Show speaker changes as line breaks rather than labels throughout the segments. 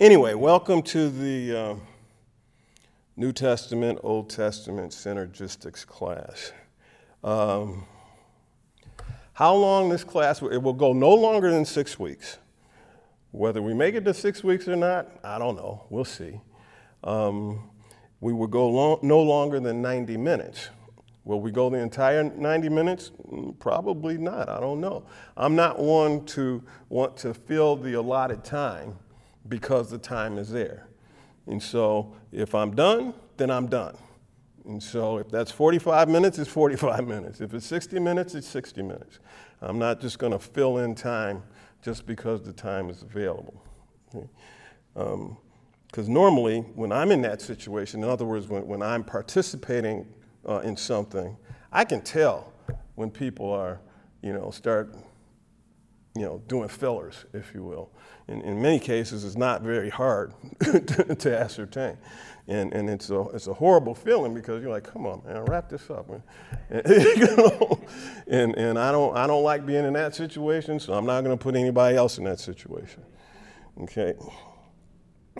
Anyway, welcome to the uh, New Testament, Old Testament synergistics class. Um, how long this class? It will go no longer than six weeks. Whether we make it to six weeks or not, I don't know. We'll see. Um, we will go long, no longer than 90 minutes. Will we go the entire 90 minutes? Mm, probably not. I don't know. I'm not one to want to fill the allotted time because the time is there. And so if I'm done, then I'm done. And so if that's 45 minutes, it's 45 minutes. If it's 60 minutes, it's 60 minutes. I'm not just going to fill in time just because the time is available. Because um, normally, when I'm in that situation, in other words, when, when I'm participating uh, in something, I can tell when people are, you know, start, you know, doing fillers, if you will. In, in many cases, it's not very hard to, to ascertain. And, and it's, a, it's a horrible feeling because you're like, come on, man, wrap this up. And, you know, and, and I, don't, I don't like being in that situation, so I'm not going to put anybody else in that situation. Okay?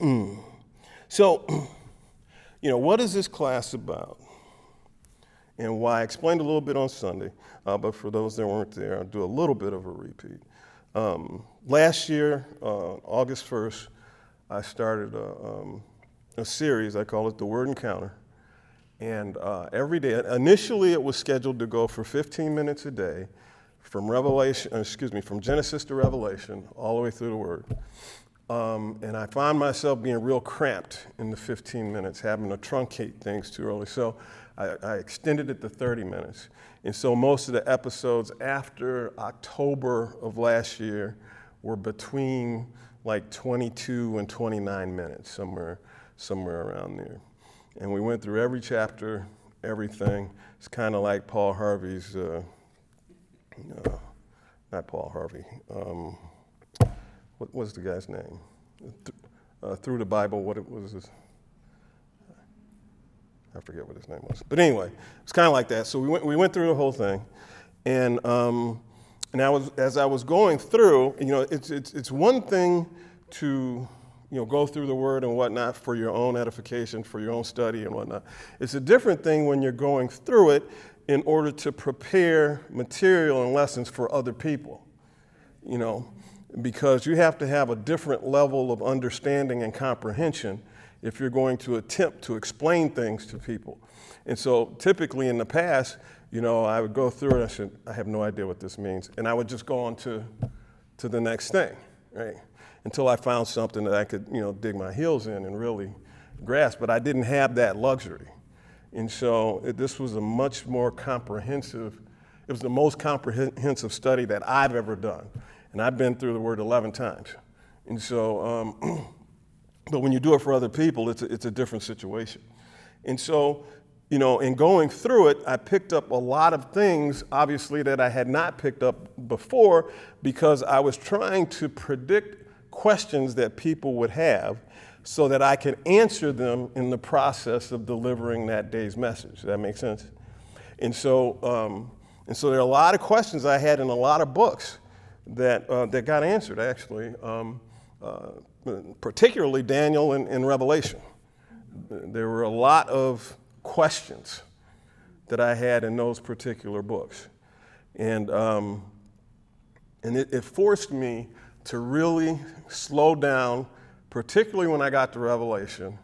So, you know, what is this class about? And why? I explained a little bit on Sunday, uh, but for those that weren't there, I'll do a little bit of a repeat. Um, last year, uh, August 1st, I started a, um, a series. I call it the Word Encounter. And uh, every day, initially it was scheduled to go for 15 minutes a day from Revelation, uh, excuse me, from Genesis to Revelation, all the way through the Word. Um, and I find myself being real cramped in the 15 minutes, having to truncate things too early. So I, I extended it to 30 minutes. And so most of the episodes after October of last year were between like 22 and 29 minutes, somewhere somewhere around there. And we went through every chapter, everything. It's kind of like Paul Harvey's, uh, uh, not Paul Harvey, um, what was the guy's name? Th- uh, through the Bible, what it was his, I forget what his name was. But anyway, it's kind of like that. So we went, we went through the whole thing. And, um, and I was, as I was going through, you know, it's, it's, it's one thing to you know, go through the word and whatnot for your own edification, for your own study and whatnot. It's a different thing when you're going through it in order to prepare material and lessons for other people, you know, because you have to have a different level of understanding and comprehension if you're going to attempt to explain things to people. And so typically in the past, you know, I would go through it, I said, I have no idea what this means. And I would just go on to, to the next thing, right? until I found something that I could, you know, dig my heels in and really grasp. But I didn't have that luxury. And so it, this was a much more comprehensive, it was the most comprehensive study that I've ever done. And I've been through the word 11 times. And so, um, but when you do it for other people, it's a, it's a different situation. And so, you know, in going through it, I picked up a lot of things, obviously, that I had not picked up before because I was trying to predict questions that people would have so that I can answer them in the process of delivering that day's message. Does that make sense? And so, um, and so there are a lot of questions I had in a lot of books that, uh, that got answered, actually, um, uh, particularly Daniel and, and Revelation. There were a lot of questions that I had in those particular books. And, um, and it, it forced me to really slow down, particularly when I got to Revelation,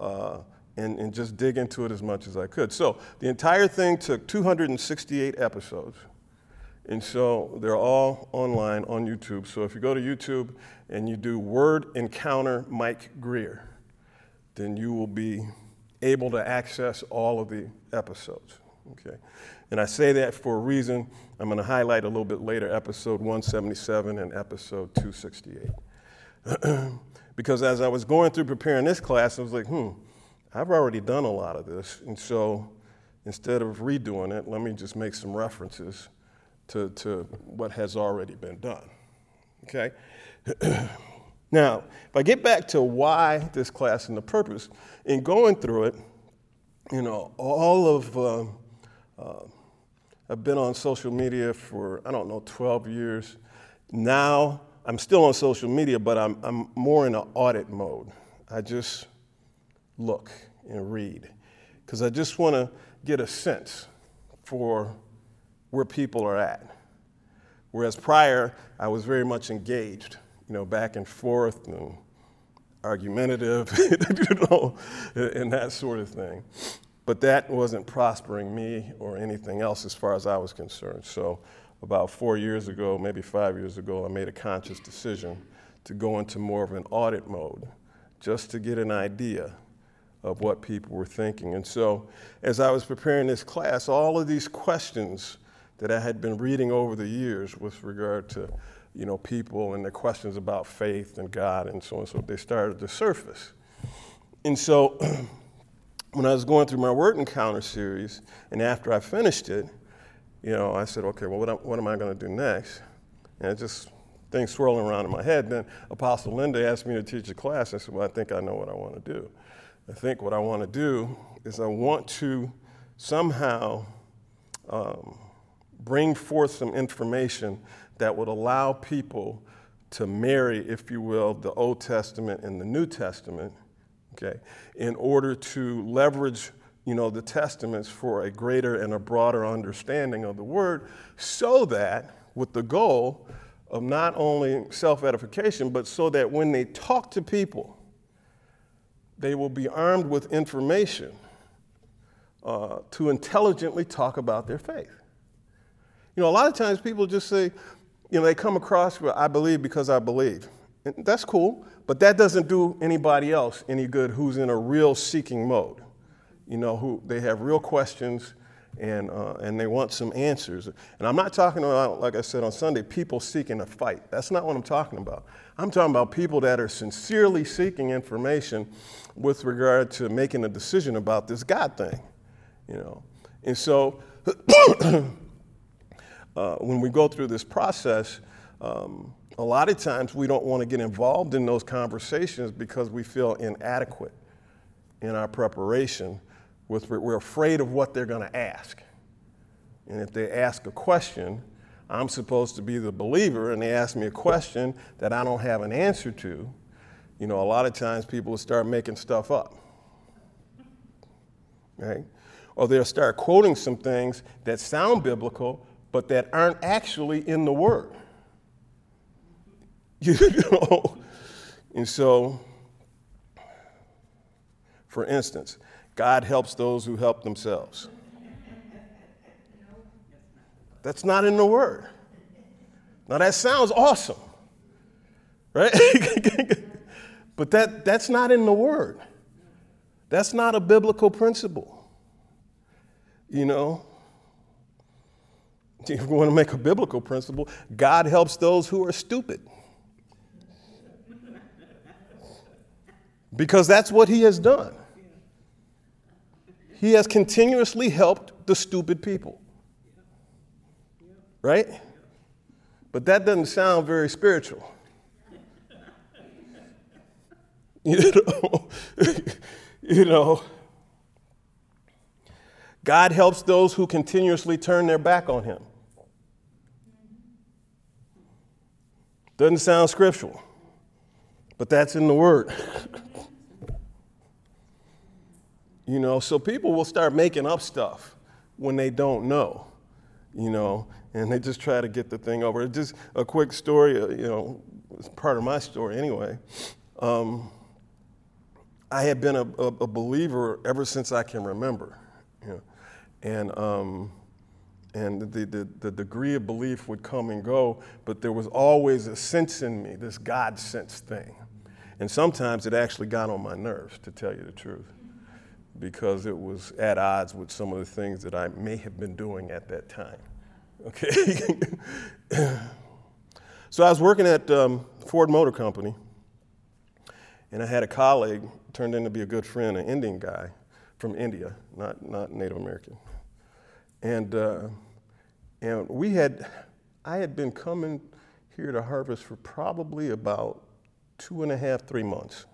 uh, and, and just dig into it as much as I could. So the entire thing took 268 episodes. And so they're all online on YouTube. So if you go to YouTube and you do Word Encounter Mike Greer, then you will be able to access all of the episodes. Okay. And I say that for a reason. I'm going to highlight a little bit later episode 177 and episode 268. because as I was going through preparing this class, I was like, hmm, I've already done a lot of this. And so instead of redoing it, let me just make some references to, to what has already been done. Okay? now, if I get back to why this class and the purpose, in going through it, you know, all of. Uh, uh, I've been on social media for, I don't know, 12 years. Now I'm still on social media, but I'm, I'm more in an audit mode. I just look and read because I just want to get a sense for where people are at. Whereas prior, I was very much engaged, you know, back and forth and argumentative, you know, and that sort of thing. But that wasn't prospering me or anything else as far as I was concerned. So about four years ago, maybe five years ago, I made a conscious decision to go into more of an audit mode just to get an idea of what people were thinking. And so, as I was preparing this class, all of these questions that I had been reading over the years with regard to you know, people and their questions about faith and God and so on, and so they started to surface. And so, when I was going through my word encounter series, and after I finished it, you know, I said, okay, well, what, what am I going to do next? And it just things swirling around in my head. Then Apostle Linda asked me to teach a class. I said, well, I think I know what I want to do. I think what I want to do is I want to somehow um, bring forth some information that would allow people to marry, if you will, the Old Testament and the New Testament, okay, in order to leverage you know, the testaments for a greater and a broader understanding of the word, so that, with the goal of not only self edification, but so that when they talk to people, they will be armed with information uh, to intelligently talk about their faith. You know, a lot of times people just say, you know, they come across, well, I believe because I believe. And that's cool, but that doesn't do anybody else any good who's in a real seeking mode you know, who they have real questions and, uh, and they want some answers. And I'm not talking about, like I said on Sunday, people seeking a fight. That's not what I'm talking about. I'm talking about people that are sincerely seeking information with regard to making a decision about this God thing, you know. And so uh, when we go through this process, um, a lot of times we don't want to get involved in those conversations because we feel inadequate in our preparation with, we're afraid of what they're going to ask. And if they ask a question, I'm supposed to be the believer, and they ask me a question that I don't have an answer to, you know, a lot of times people will start making stuff up. Right? Or they'll start quoting some things that sound biblical, but that aren't actually in the Word. You know? And so, for instance, God helps those who help themselves. That's not in the word. Now that sounds awesome, right? but that, that's not in the word. That's not a biblical principle. You know? If you want to make a biblical principle, God helps those who are stupid. Because that's what he has done. He has continuously helped the stupid people. Right? But that doesn't sound very spiritual. You know, you know, God helps those who continuously turn their back on Him. Doesn't sound scriptural, but that's in the Word. You know, so people will start making up stuff when they don't know, you know, and they just try to get the thing over. Just a quick story, uh, you know, it's part of my story anyway. Um, I had been a, a, a, believer ever since I can remember, you know, and um, and the, the, the degree of belief would come and go, but there was always a sense in me, this God sense thing. And sometimes it actually got on my nerves, to tell you the truth because it was at odds with some of the things that I may have been doing at that time. Okay? so I was working at um, Ford Motor Company, and I had a colleague, turned in to be a good friend, an Indian guy from India, not, not Native American. And, uh, and we had, I had been coming here to Harvest for probably about two and a half, three months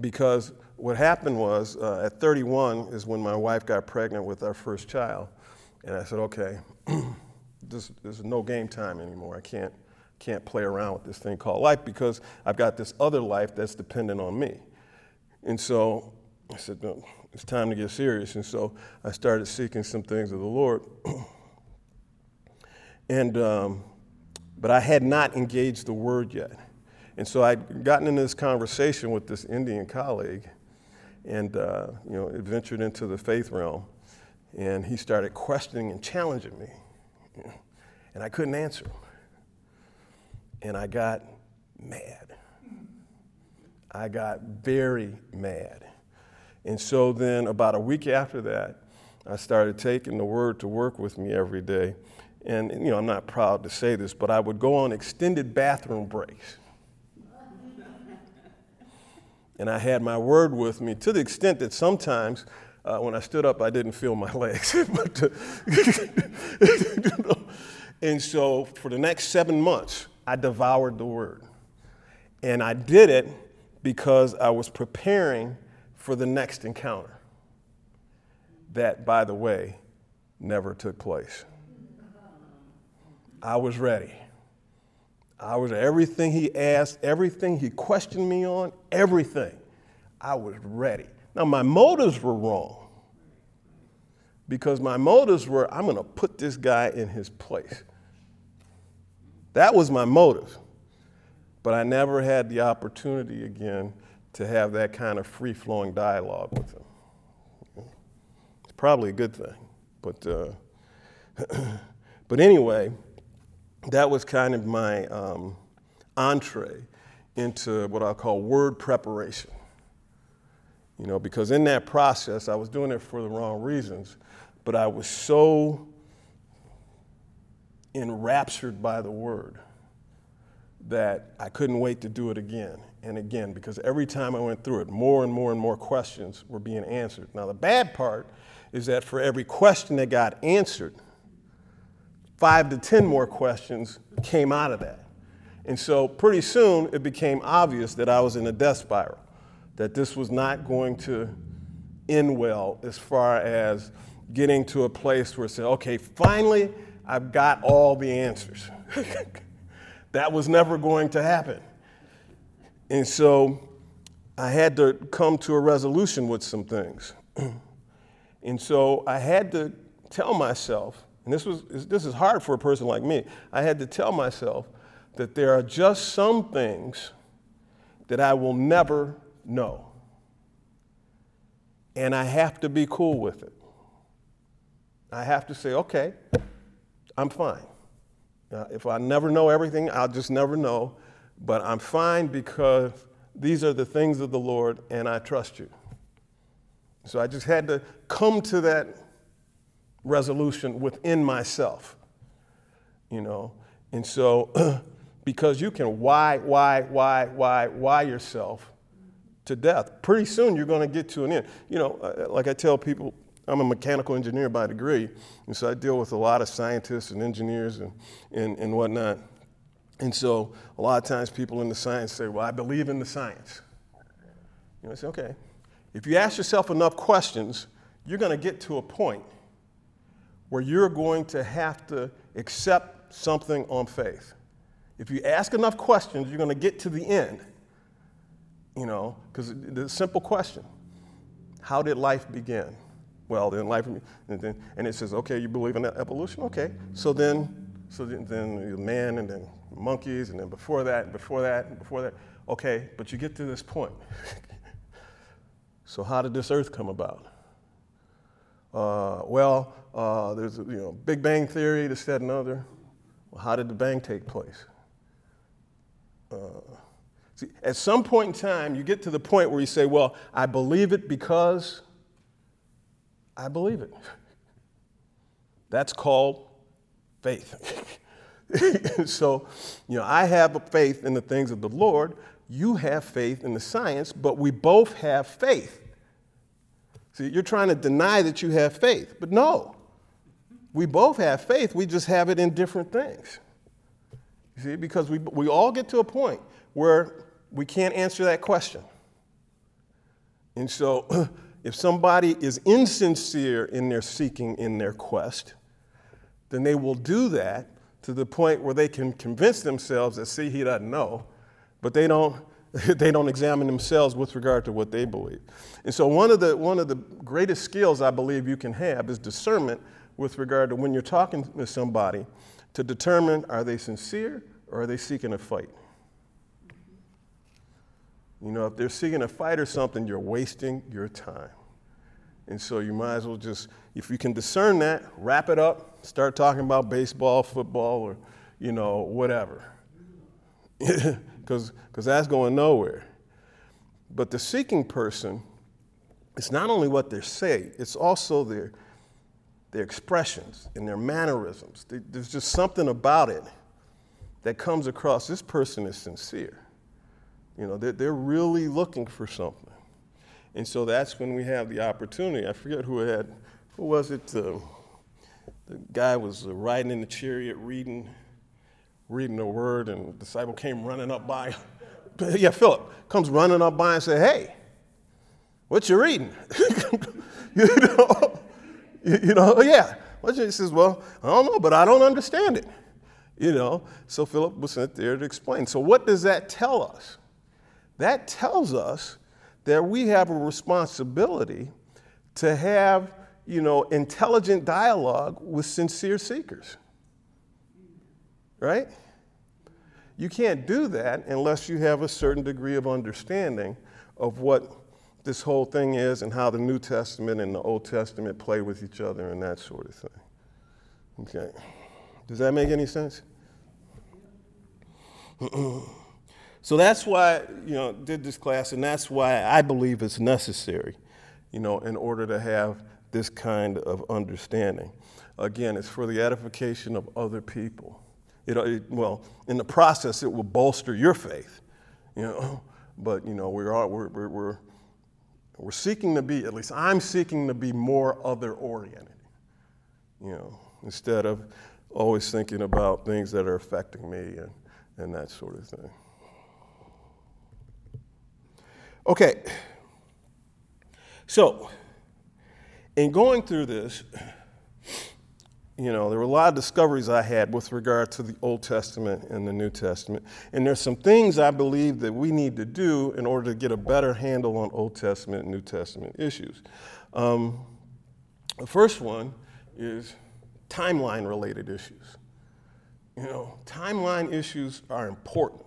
because what happened was uh, at 31 is when my wife got pregnant with our first child. And I said, okay, this, this is no game time anymore. I can't, can't play around with this thing called life because I've got this other life that's dependent on me. And so I said, no, it's time to get serious. And so I started seeking some things of the Lord. and, um, but I had not engaged the word yet. And so I'd gotten into this conversation with this Indian colleague and, uh, you know, ventured into the faith realm. And he started questioning and challenging me. And I couldn't answer him. And I got mad. I got very mad. And so then, about a week after that, I started taking the word to work with me every day. And, you know, I'm not proud to say this, but I would go on extended bathroom breaks. and I had my word with me to the extent that sometimes uh, when I stood up, I didn't feel my legs. but, uh, and so for the next seven months, I devoured the word. And I did it because I was preparing for the next encounter. That, by the way, never took place. I was ready. I was everything he asked, everything he questioned me on, everything. I was ready. Now, my motives were wrong because my motives were I'm going to put this guy in his place. That was my motive. But I never had the opportunity again to have that kind of free flowing dialogue with him. It's probably a good thing. But, uh, but anyway, that was kind of my um, entree into what I call word preparation. You know, because in that process, I was doing it for the wrong reasons, but I was so enraptured by the word that I couldn't wait to do it again and again because every time I went through it, more and more and more questions were being answered. Now, the bad part is that for every question that got answered, five to 10 more questions came out of that. And so pretty soon it became obvious that I was in a death spiral, that this was not going to end well as far as getting to a place where it said, okay, finally, I've got all the answers. that was never going to happen. And so I had to come to a resolution with some things. and so I had to tell myself and this, was, this is hard for a person like me, I had to tell myself that there are just some things that I will never know. And I have to be cool with it. I have to say, okay, I'm fine. If I never know everything, I'll just never know. But I'm fine because these are the things of the Lord and I trust you. So I just had to come to that resolution within myself, you know. And so, because you can why, why, why, why, why yourself to death. Pretty soon you're going to get to an end. You know, uh, like I tell people, I'm a mechanical engineer by degree, and so I deal with a lot of scientists and engineers and, and, and whatnot. And so a lot of times people in the science say, Well, I believe in the science. You know, I say, okay. If you ask yourself enough questions, you're going to get to a point where you're going to have to accept something on faith. If you ask enough questions, you're going to get to the end. You know, because the simple question How did life begin? Well, then life, and, then, and it says, okay, you believe in evolution? Okay. So then, so then, then man, and then monkeys, and then before that, and before that, and before that. Okay, but you get to this point. so, how did this earth come about? Uh, well, uh, there's a you know, Big Bang Theory, this, that, and other. Well, how did the bang take place? Uh, see, at some point in time, you get to the point where you say, well, I believe it because I believe it. That's called faith. so, you know, I have a faith in the things of the Lord. You have faith in the science, but we both have faith. See, you're trying to deny that you have faith, but no. We both have faith, we just have it in different things. You see, because we, we all get to a point where we can't answer that question. And so, if somebody is insincere in their seeking, in their quest, then they will do that to the point where they can convince themselves that, see, he doesn't know, but they don't, they don't examine themselves with regard to what they believe. And so, one of, the, one of the greatest skills I believe you can have is discernment with regard to when you're talking to somebody to determine are they sincere or are they seeking a fight? You know, if they're seeking a fight or something, you're wasting your time. And so you might as well just, if you can discern that, wrap it up, start talking about baseball, football, or, you know, whatever. Because that's going nowhere. But the seeking person, it's not only what they say, it's also their, their expressions and their mannerisms. There's just something about it that comes across. This person is sincere. You know, they're, they're really looking for something. And so that's when we have the opportunity. I forget who had, who was it? Uh, the guy was uh, riding in the chariot reading, reading the word, and the disciple came running up by. yeah, Philip comes running up by and say, "Hey, what you reading?" you know, you, you know, oh, yeah. He says, "Well, I don't know, but I don't understand it." You know, so Philip was sent there to explain. So what does that tell us? That tells us that we have a responsibility to have, you know, intelligent dialogue with sincere seekers. Right? You can't do that unless you have a certain degree of understanding of what this whole thing is and how the New Testament and the Old Testament play with each other and that sort of thing. Okay. Does that make any sense? So that's why, you know, did this class, and that's why I believe it's necessary, you know, in order to have this kind of understanding. Again, it's for the edification of other people. It, uh, it, well, in the process, it will bolster your faith, you know. But you know, we're, we're, we're, we're, we're seeking to be, at least I'm seeking to be more other oriented, you know, instead of always thinking about things that are affecting me and, and that sort of thing. Okay. So, in going through this, you know, there were a lot of discoveries I had with regard to the Old Testament and the New Testament. And there's some things I believe that we need to do in order to get a better handle on Old Testament and New Testament issues. Um, the first one is timeline related issues. You know, timeline issues are important.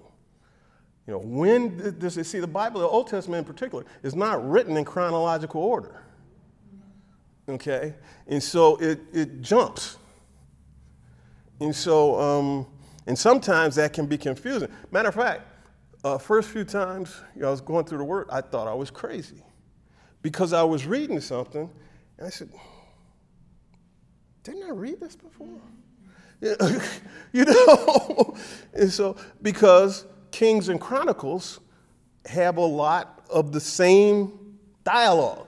You know, when does it see the Bible, the Old Testament in particular, is not written in chronological order. Okay? And so it, it jumps. And so, um, and sometimes that can be confusing. Matter of fact, uh, first few times you know, I was going through the word, I thought I was crazy because I was reading something and I said, didn't I read this before? you know? and so, because Kings and Chronicles have a lot of the same dialogue,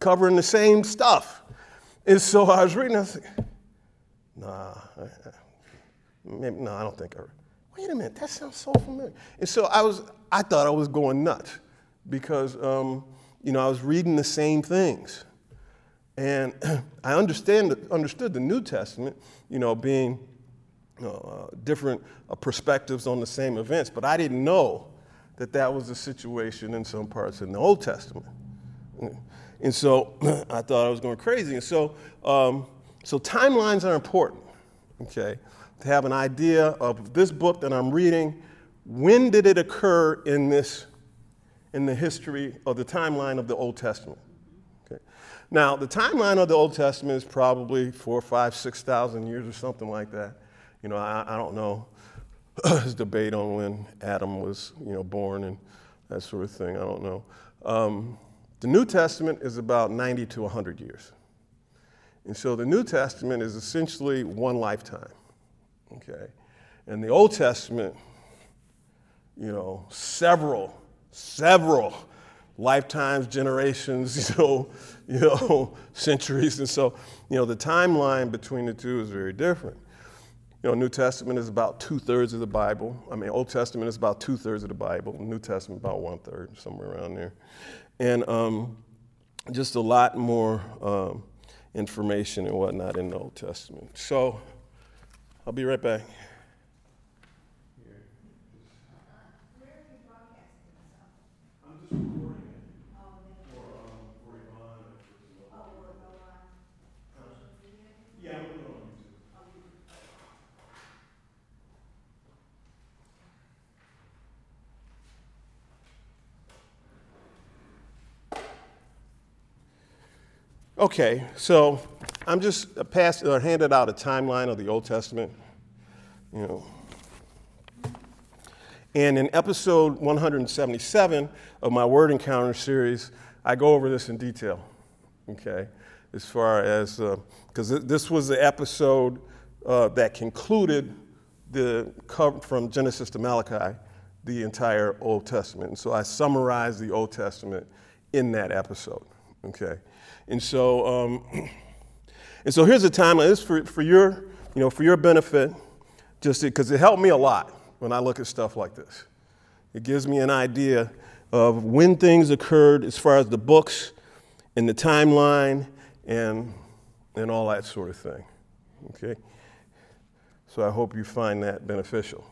covering the same stuff. And so I was reading, I like, nah, maybe, no, I don't think I. Wait a minute, that sounds so familiar. And so I was, I thought I was going nuts because, um, you know, I was reading the same things. And I understand, understood the New Testament, you know, being uh, different uh, perspectives on the same events, but I didn't know that that was the situation in some parts in the Old Testament. And so I thought I was going crazy. And so, um, so timelines are important, okay? To have an idea of this book that I'm reading, when did it occur in this, in the history of the timeline of the Old Testament? Okay. Now, the timeline of the Old Testament is probably four, five, six thousand years or something like that. You know, I, I don't know. There's debate on when Adam was, you know, born and that sort of thing. I don't know. Um, the New Testament is about 90 to 100 years. And so the New Testament is essentially one lifetime. Okay? And the Old Testament, you know, several, several lifetimes, generations, you know, you know, centuries. And so, you know, the timeline between the two is very different. You know, New Testament is about two thirds of the Bible. I mean, Old Testament is about two thirds of the Bible. New Testament about one third, somewhere around there, and um, just a lot more um, information and whatnot in the Old Testament. So, I'll be right back. I'm just recording it for, um, for Yvonne and for some other- Yeah, we'll put it on YouTube. Okay, so I'm just uh, passed or handed out a timeline of the Old Testament, you know. And in episode 177 of my Word Encounter series, I go over this in detail, okay? As far as, because this was the episode uh, that concluded the from Genesis to Malachi, the entire Old Testament. And so I summarized the Old Testament in that episode, okay? And so, um, and so here's a timeline. This is for, for your, you know, for your benefit, just because it helped me a lot when I look at stuff like this. It gives me an idea of when things occurred as far as the books and the timeline and, and all that sort of thing. Okay? So I hope you find that beneficial.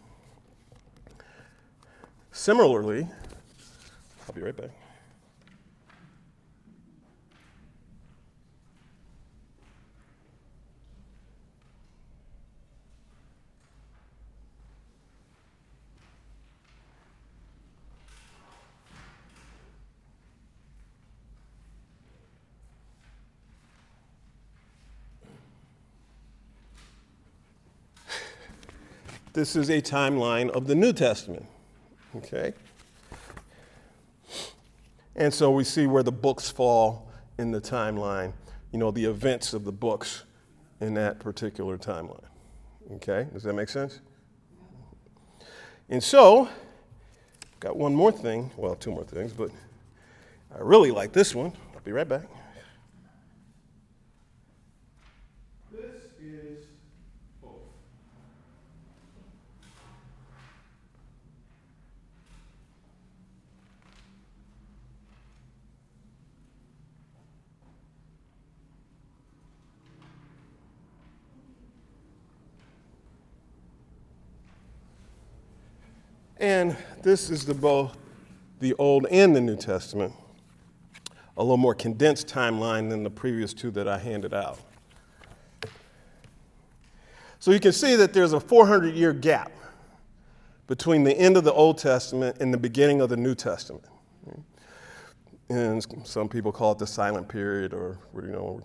Similarly, I'll be right back. This is a timeline of the New Testament. Okay? And so we see where the books fall in the timeline, you know, the events of the books in that particular timeline. Okay? Does that make sense? And so, got one more thing, well, two more things, but I really like this one. I'll be right back. This is both. And this is the both the Old and the New Testament, a little more condensed timeline than the previous two that I handed out. So you can see that there's a 400 year gap between the end of the Old Testament and the beginning of the New Testament. And some people call it the silent period or, you know,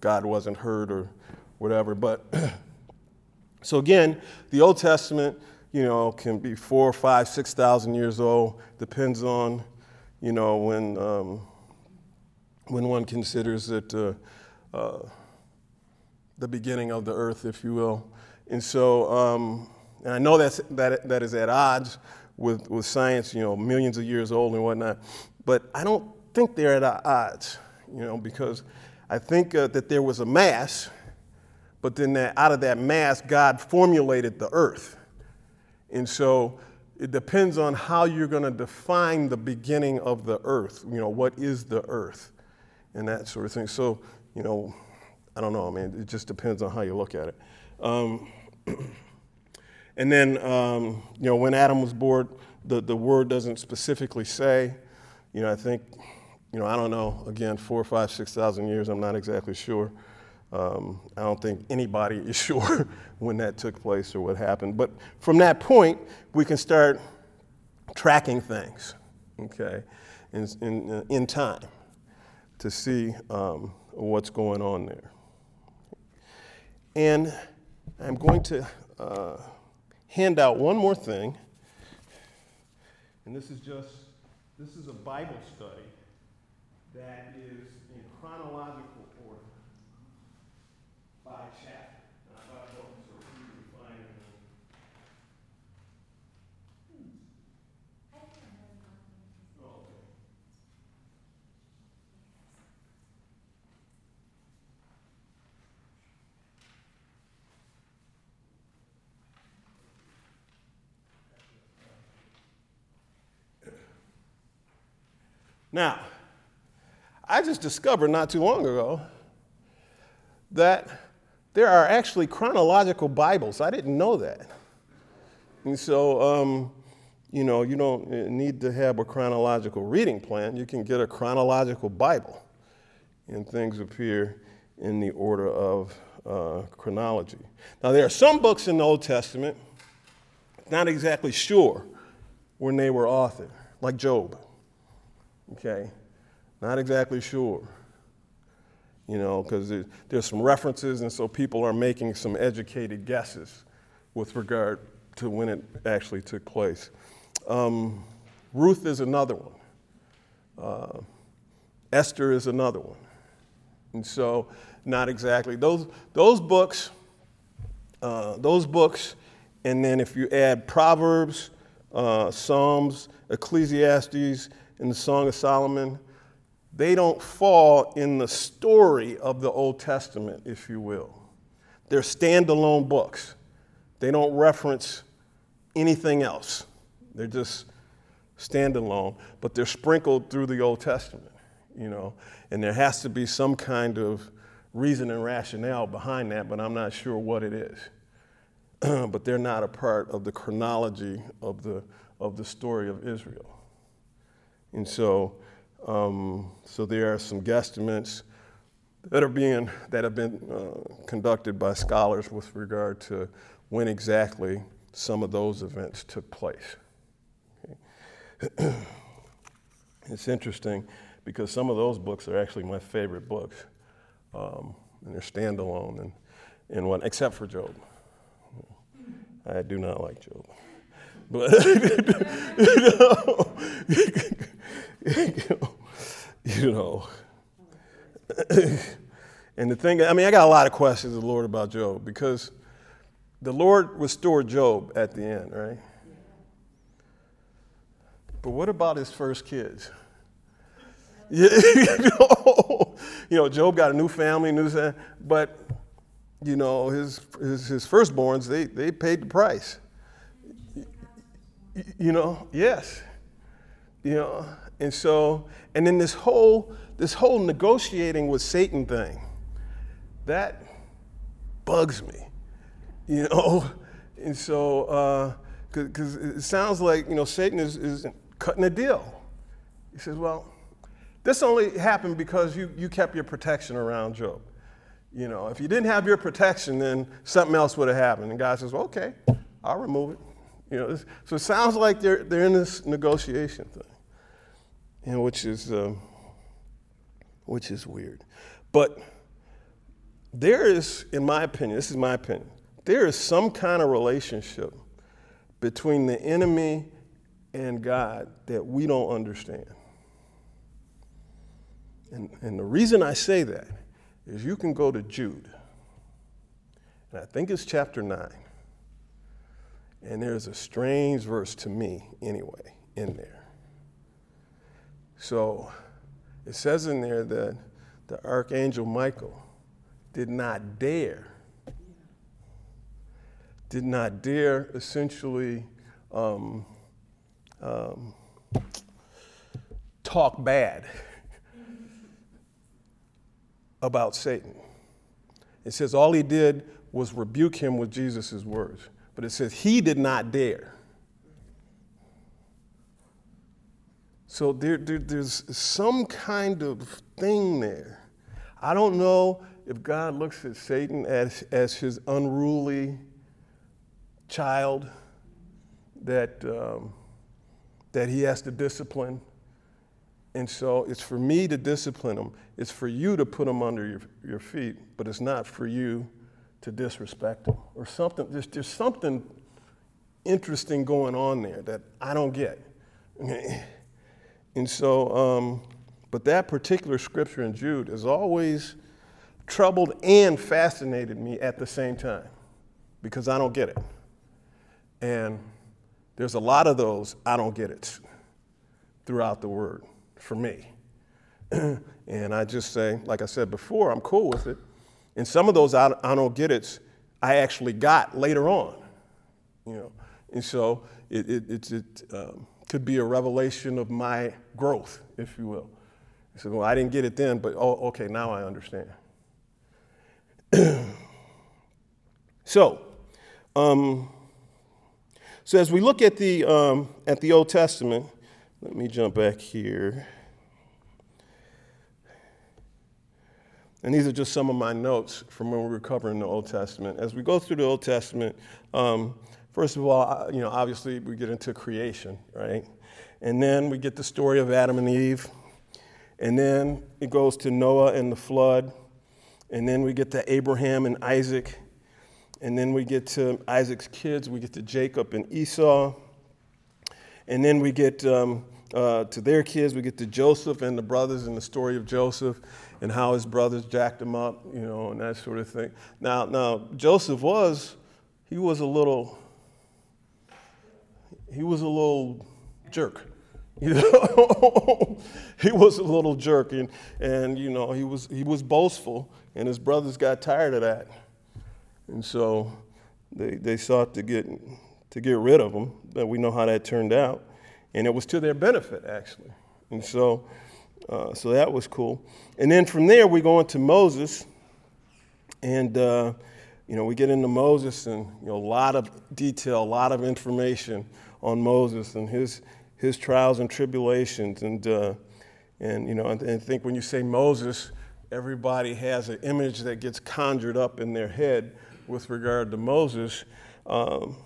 God wasn't heard or whatever. But so again, the Old Testament, you know, can be four, five, six thousand years old. Depends on, you know, when um, when one considers it uh, uh, the beginning of the earth, if you will. And so, um, and I know that's, that that is at odds with with science, you know, millions of years old and whatnot. But I don't think they're at odds, you know, because I think uh, that there was a mass, but then that, out of that mass, God formulated the earth. And so it depends on how you're going to define the beginning of the earth. You know, what is the earth? And that sort of thing. So, you know, I don't know, I mean, it just depends on how you look at it. Um, and then, um, you know, when Adam was born, the, the word doesn't specifically say. You know, I think, you know, I don't know, again, four, five, six thousand years, I'm not exactly sure. Um, I don't think anybody is sure when that took place or what happened. But from that point, we can start tracking things, okay, in, in, in time to see um, what's going on there. And I'm going to uh, hand out one more thing. And this is just, this is a Bible study that is in chronological order by chapter. And I thought it was so easy to find it. Oh, okay. Now, I just discovered not too long ago that there are actually chronological Bibles. I didn't know that. And so, um, you know, you don't need to have a chronological reading plan. You can get a chronological Bible, and things appear in the order of uh, chronology. Now, there are some books in the Old Testament, not exactly sure when they were authored, like Job. Okay? Not exactly sure. You know, because there's some references, and so people are making some educated guesses with regard to when it actually took place. Um, Ruth is another one. Uh, Esther is another one. And so, not exactly. Those, those books, uh, those books, and then if you add Proverbs, uh, Psalms, Ecclesiastes, and the Song of Solomon, they don't fall in the story of the Old Testament, if you will. They're standalone books. They don't reference anything else. They're just standalone, but they're sprinkled through the Old Testament, you know. And there has to be some kind of reason and rationale behind that, but I'm not sure what it is. but they're not a part of the chronology of the, of the story of Israel. And so, um, so there are some guesstimates that are being that have been uh, conducted by scholars with regard to when exactly some of those events took place. Okay. it's interesting because some of those books are actually my favorite books, um, and they're standalone and, and what, except for Job. I do not like Job. But, you know, you know, and the thing, I mean, I got a lot of questions of the Lord about Job because the Lord restored Job at the end, right? But what about his first kids? you, know, Job got a new family, new, but you know, his, his, his firstborns, they, they paid the price. You know, yes. You know, and so, and then this whole, this whole negotiating with Satan thing, that bugs me, you know? And so, because uh, it sounds like, you know, Satan is, is cutting a deal. He says, well, this only happened because you, you kept your protection around Job. You know, if you didn't have your protection, then something else would have happened. And God says, well, okay, I'll remove it. You know, so it sounds like they're, they're in this negotiation thing, you know, which is, um, which is weird. But there is, in my opinion, this is my opinion, there is some kind of relationship between the enemy and God that we don't understand. And, and the reason I say that is you can go to Jude, and I think it's chapter 9. And there's a strange verse to me, anyway, in there. So it says in there that the archangel Michael did not dare, did not dare essentially um, um, talk bad about Satan. It says all he did was rebuke him with Jesus' words, but it says he did not dare. So there, there, there's some kind of thing there. I don't know if God looks at Satan as, as his unruly child that, um, that he has to discipline and so it's for me to discipline them. It's for you to put them under your, your feet, but it's not for you to disrespect them or something. There's, there's something interesting going on there that I don't get. and so, um, but that particular scripture in Jude has always troubled and fascinated me at the same time because I don't get it. And there's a lot of those I don't get it throughout the word for me. and I just say, like I said before, I'm cool with it. And some of those I, I don't get it, I actually got later on, you know. And so it, it, it, it um, could be a revelation of my growth, if you will. I said, well, I didn't get it then, but oh, okay, now I understand. So, um, so as we look at the um, at the Old Testament, let me jump back here. And these are just some of my notes from when we were covering the Old Testament. As we go through the Old Testament, um, first of all, you know, obviously we get into creation, right? And then we get the story of Adam and Eve. And then it goes to Noah and the flood. And then we get to Abraham and Isaac. And then we get to Isaac's kids. We get to Jacob and Esau. And then we get um, uh, to their kids. We get to Joseph and the brothers and the story of Joseph and how his brothers jacked him up, you know, and that sort of thing. Now, now Joseph was, he was a little, he was a little jerk. You know, he was a little jerk, and, and you know he was he was boastful, and his brothers got tired of that, and so they they sought to get to get rid of him. But we know how that turned out, and it was to their benefit actually. And so uh, so that was cool. And then from there, we go into Moses. And, uh, you know, we get into Moses and, you know, a lot of detail, a lot of information on Moses and his, his trials and tribulations. And, uh, and you know, and, and I think when you say Moses, everybody has an image that gets conjured up in their head with regard to Moses. Um,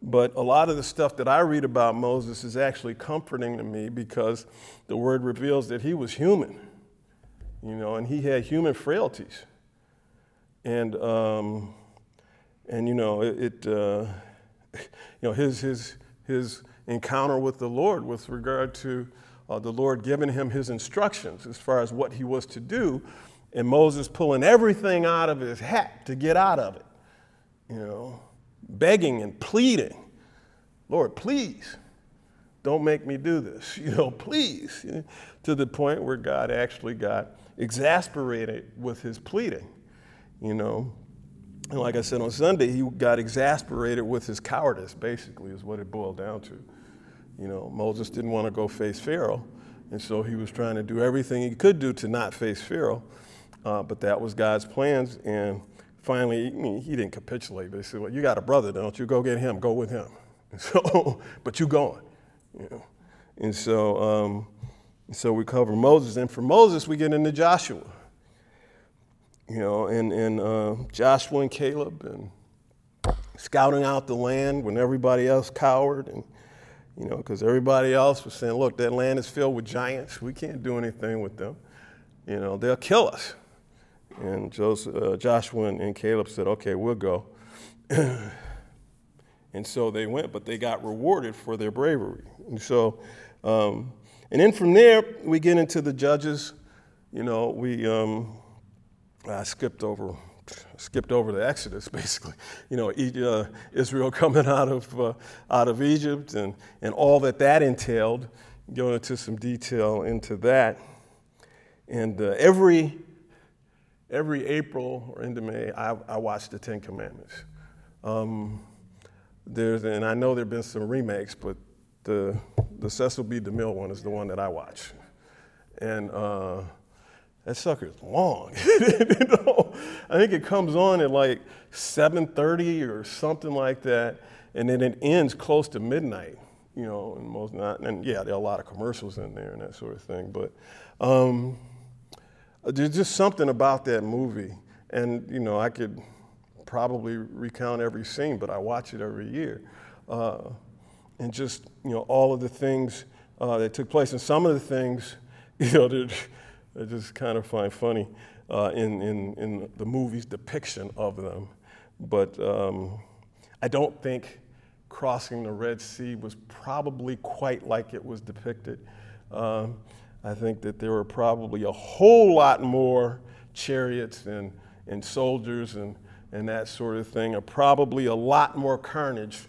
but a lot of the stuff that I read about Moses is actually comforting to me because the word reveals that he was human, you know, and he had human frailties. And, um, and you know, it, uh, you know, his, his, his encounter with the Lord with regard to uh, the Lord giving him his instructions as far as what he was to do, and Moses pulling everything out of his hat to get out of it, you know begging and pleading, Lord, please don't make me do this, you know, please, you know, to the point where God actually got exasperated with his pleading, you know. And like I said on Sunday, he got exasperated with his cowardice, basically, is what it boiled down to. You know, Moses didn't want to go face Pharaoh, and so he was trying to do everything he could do to not face Pharaoh. Uh, but that was God's plans, and finally, I mean, he didn't capitulate, but he said, Well, you got a brother, don't you? Go get him, go with him. And so, but you're going. You know? And so, um, so we cover Moses. And for Moses, we get into Joshua. You know, and, and uh, Joshua and Caleb and scouting out the land when everybody else cowered. And, you know, because everybody else was saying, look, that land is filled with giants. We can't do anything with them. You know, they'll kill us. And Joseph, uh, Joshua and, Caleb said, okay, we'll go. and so they went, but they got rewarded for their bravery. And so, um, and then from there, we get into the judges. You know, we, um, I skipped over skipped over the Exodus, basically. You know, uh, Israel coming out of, uh, out of Egypt and, and all that that entailed, going into some detail into that. And uh, every every April or into May, I, I watch the Ten Commandments. Um, there's, and I know there have been some remakes, but the, the Cecil B. DeMille one is the one that I watch. And uh, that sucker's long. you know? I think it comes on at like 7.30 or something like that, and then it ends close to midnight. You know, and most not, and yeah, there are a lot of commercials in there and that sort of thing. But um, there's just something about that movie. And, you know, I could probably recount every scene, but I watch it every year. Uh, and just, you know, all of the things uh, that took place. And some of the things, you know, I just kind of find funny uh, in, in, in the movie's depiction of them. But um, I don't think crossing the Red Sea was probably quite like it was depicted. Um, I think that there were probably a whole lot more chariots and, and soldiers and, and that sort of thing, and probably a lot more carnage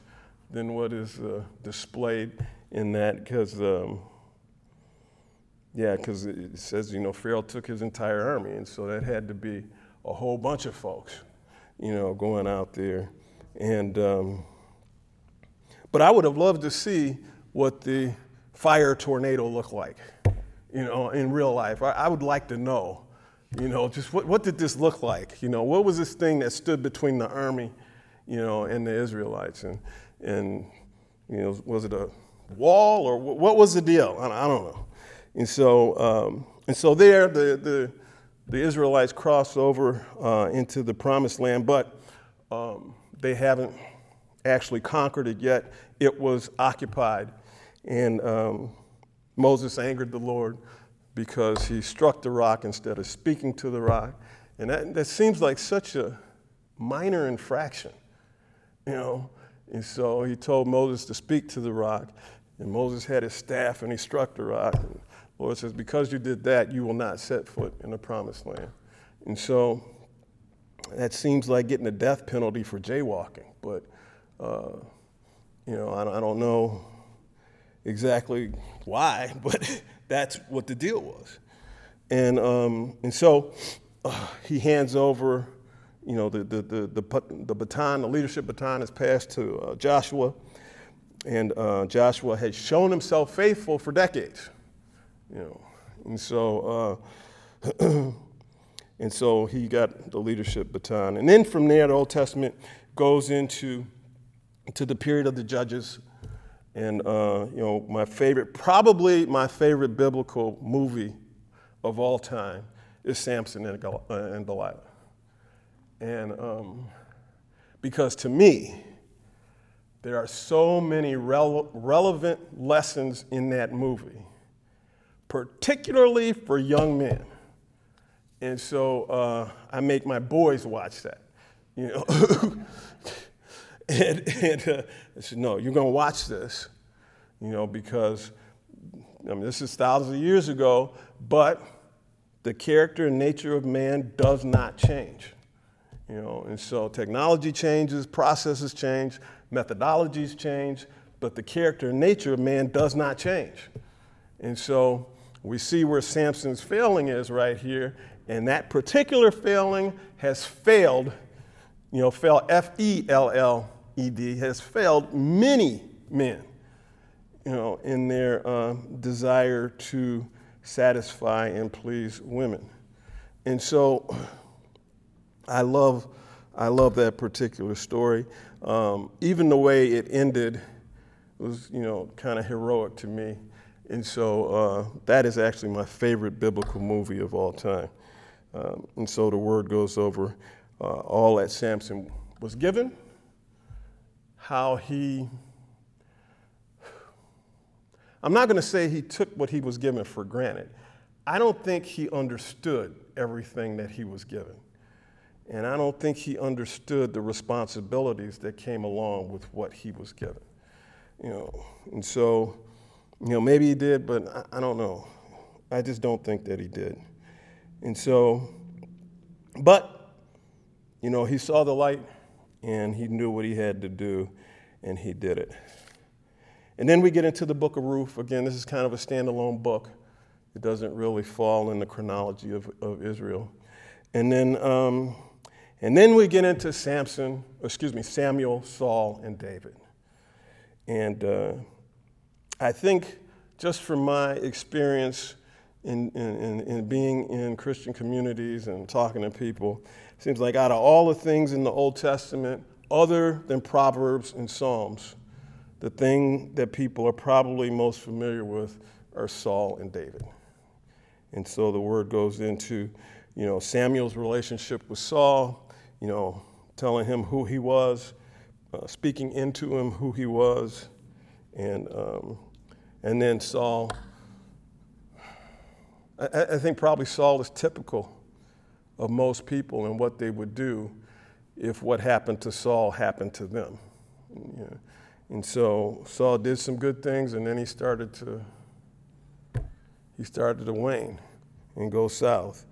than what is uh, displayed in that, because, um, yeah, because it says, you know, Pharaoh took his entire army, and so that had to be a whole bunch of folks, you know, going out there. And, um, but I would have loved to see what the fire tornado looked like you know, in real life. I, I would like to know, you know, just what, what did this look like? You know, what was this thing that stood between the army you know, and the Israelites. And, and you know, was it a wall or what was the deal? I, I don't know. And so, um, and so there, the, the, the Israelites cross over uh, into the promised land, but um, they haven't actually conquered it yet. It was occupied. And um, Moses angered the Lord because he struck the rock instead of speaking to the rock. And that, that seems like such a minor infraction, you know. And so he told Moses to speak to the rock. And Moses had his staff and he struck the rock. And the Lord says, Because you did that, you will not set foot in the promised land. And so that seems like getting a death penalty for jaywalking. But, uh, you know, I, I don't know exactly why, but that's what the deal was. And, um, and so uh, he hands over, you know, the, the, the, the, the baton, the leadership baton is passed to uh, Joshua. And uh, Joshua had shown himself faithful for decades, you know. And so, uh, and so he got the leadership baton. And then from there, the Old Testament goes into to the period of the judges and, uh, you know, my favorite, probably my favorite biblical movie of all time is Samson and, uh, and Delilah. And um, because to me, there are so many rele- relevant lessons in that movie, particularly for young men. And so uh, I make my boys watch that, you know. And, and uh, I said, no, you're going to watch this, you know, because, I mean, this is thousands of years ago, but the character and nature of man does not change. You know, and so technology changes, processes change, methodologies change, but the character and nature of man does not change. And so we see where Samson's failing is right here, and that particular failing has failed, you know, fell F E L L ED has failed many men, you know, in their uh, desire to satisfy and please women. And so I love, I love that particular story. Um, even the way it ended was, you know, kind of heroic to me. And so uh, that is actually my favorite biblical movie of all time. Um, and so the word goes over uh, all that Samson was given how he, I'm not going to say he took what he was given for granted. I don't think he understood everything that he was given. And I don't think he understood the responsibilities that came along with what he was given. You know, and so, you know, maybe he did, but I, I don't know. I just don't think that he did. And so, but, you know, he saw the light and he knew what he had to do, and he did it. And then we get into the book of Ruth. Again, this is kind of a standalone book. It doesn't really fall in the chronology of, of Israel. And then, um, and then we get into Samson, excuse me, Samuel, Saul, and David. And uh, I think just from my experience in, in, in, being in Christian communities and talking to people, Seems like out of all the things in the Old Testament, other than Proverbs and Psalms, the thing that people are probably most familiar with are Saul and David. And so the word goes into, you know, Samuel's relationship with Saul, you know, telling him who he was, uh, speaking into him who he was, and um, and then Saul. I, I think probably Saul is typical of most people and what they would do if what happened to Saul happened to them. And so Saul did some good things, and then he started to he started to wane and go south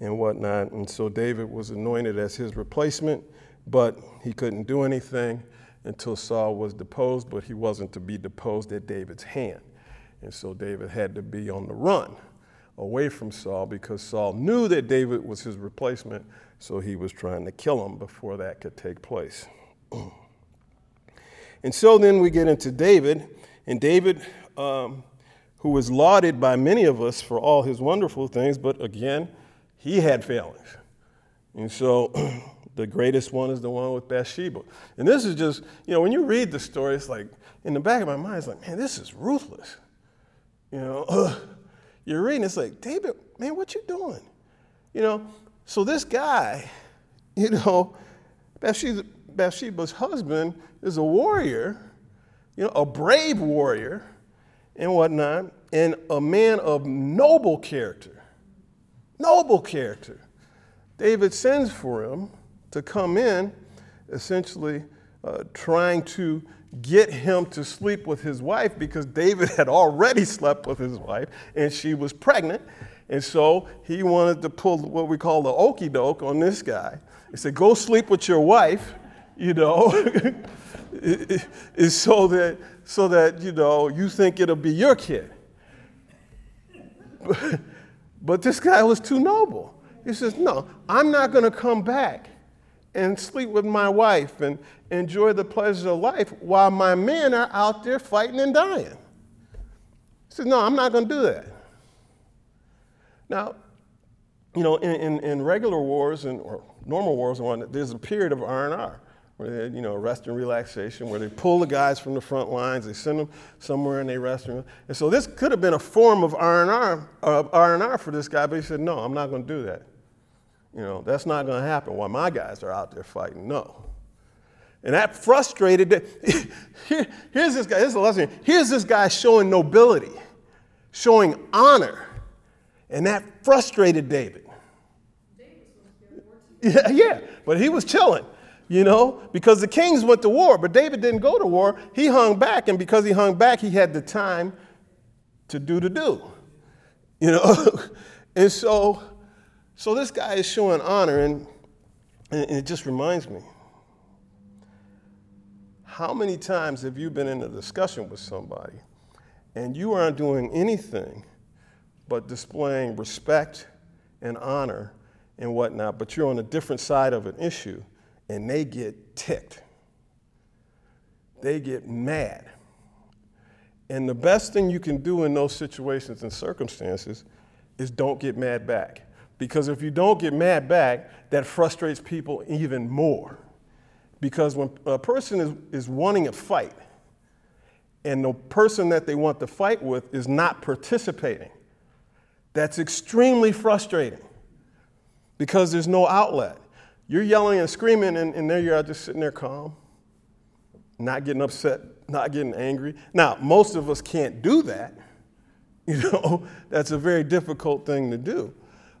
and whatnot. And so David was anointed as his replacement, but he couldn't do anything until Saul was deposed, but he wasn't to be deposed at David's hand. And so David had to be on the run away from Saul because Saul knew that David was his replacement, so he was trying to kill him before that could take place. and so then we get into David, and David, um, who was lauded by many of us for all his wonderful things, but again, he had failings. And so the greatest one is the one with Bathsheba. And this is just, you know, when you read the story, it's like, in the back of my mind, it's like, man, this is ruthless. You know. you're reading, it's like, David, man, what you doing? You know, so this guy, you know, Bathsheba, Bathsheba's husband is a warrior, you know, a brave warrior and whatnot, and a man of noble character. Noble character. David sends for him to come in, essentially uh, trying to get him to sleep with his wife because David had already slept with his wife and she was pregnant. And so he wanted to pull what we call the okey doke on this guy. He said, Go sleep with your wife, you know, is so that, so that, you know, you think it'll be your kid. but this guy was too noble. He says, No, I'm not going to come back and sleep with my wife and enjoy the pleasures of life while my men are out there fighting and dying. He says, No, I'm not going to do that. Now, you know, in, in, in regular wars and or normal wars, there's a period of R&R where they, you know, rest and relaxation, where they pull the guys from the front lines, they send them somewhere and they rest. And so this could have been a form of R&R, R&R for this guy, but he said, no, I'm not going to do that. You know, that's not going to happen while my guys are out there fighting. No. And that frustrated. Here, here's this guy. Is a lesson. Here's this guy showing nobility, showing honor, and that frustrated David. Yeah, yeah, but he was chilling, you know, because the kings went to war, but David didn't go to war. He hung back, and because he hung back, he had the time to do to do, you know. and so so this guy is showing honor, and, and it just reminds me how many times have you been in a discussion with somebody and you aren't doing anything but displaying respect and honor and whatnot, but you're on a different side of an issue and they get ticked? They get mad. And the best thing you can do in those situations and circumstances is don't get mad back. Because if you don't get mad back, that frustrates people even more. Because when a person is, is wanting a fight, and the person that they want to fight with is not participating, that's extremely frustrating because there's no outlet. You're yelling and screaming, and, and there you are just sitting there calm, not getting upset, not getting angry. Now, most of us can't do that. You know, that's a very difficult thing to do.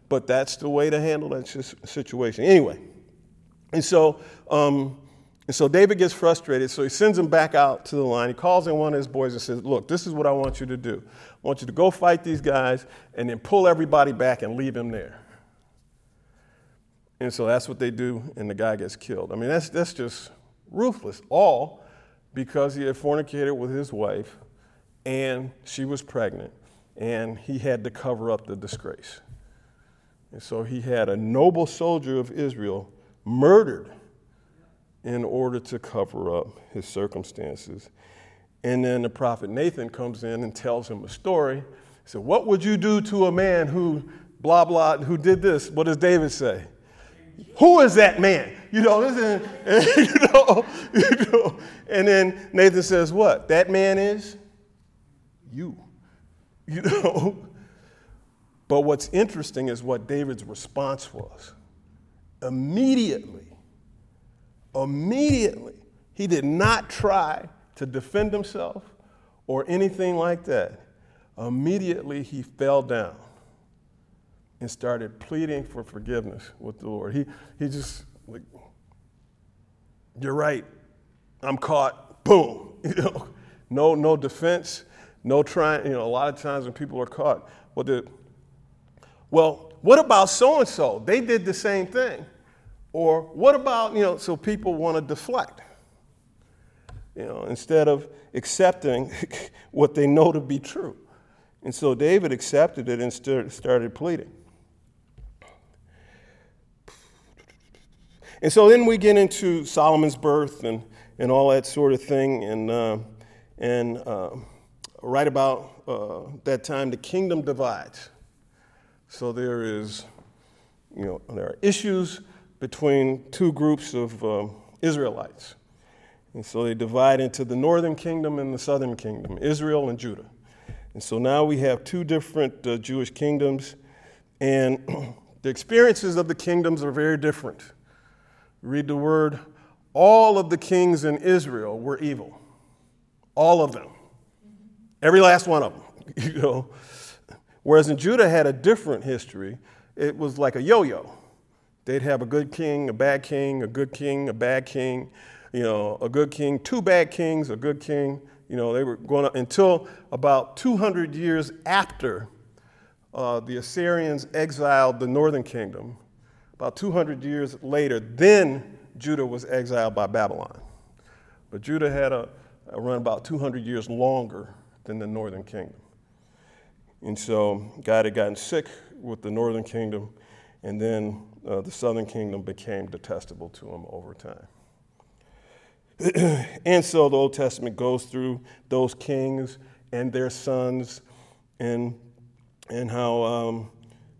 But that's the way to handle that situation. Anyway, and so, um, and so David gets frustrated, so he sends him back out to the line. He calls in one of his boys and says, Look, this is what I want you to do. I want you to go fight these guys and then pull everybody back and leave him there. And so that's what they do, and the guy gets killed. I mean, that's, that's just ruthless, all because he had fornicated with his wife and she was pregnant, and he had to cover up the disgrace. And so he had a noble soldier of Israel murdered in order to cover up his circumstances. And then the prophet Nathan comes in and tells him a story. He said, What would you do to a man who, blah, blah, who did this? What does David say? Who is that man? You know, listen, you know, you know. And then Nathan says, What? That man is you. You know? But what's interesting is what David's response was. Immediately, immediately, he did not try to defend himself or anything like that. Immediately, he fell down and started pleading for forgiveness with the Lord. He, he just, like, you're right, I'm caught, boom. You know, no, no defense, no trying. You know, a lot of times when people are caught, what the well, what about so and so? They did the same thing. Or what about, you know, so people want to deflect, you know, instead of accepting what they know to be true. And so David accepted it and started pleading. And so then we get into Solomon's birth and, and all that sort of thing. And, uh, and uh, right about uh, that time, the kingdom divides. So there is, you know, there are issues between two groups of um, Israelites. And so they divide into the northern kingdom and the southern kingdom, Israel and Judah. And so now we have two different uh, Jewish kingdoms, and the experiences of the kingdoms are very different. Read the word all of the kings in Israel were evil. All of them. Every last one of them. You know. Whereas in Judah had a different history. It was like a yo-yo. They'd have a good king, a bad king, a good king, a bad king, you know, a good king, two bad kings, a good king. You know, they were going up until about 200 years after uh, the Assyrians exiled the northern kingdom. About 200 years later, then Judah was exiled by Babylon. But Judah had a, a run about 200 years longer than the northern kingdom. And so God had gotten sick with the northern kingdom, and then uh, the southern kingdom became detestable to him over time. and so the Old Testament goes through those kings and their sons, and, and how, um,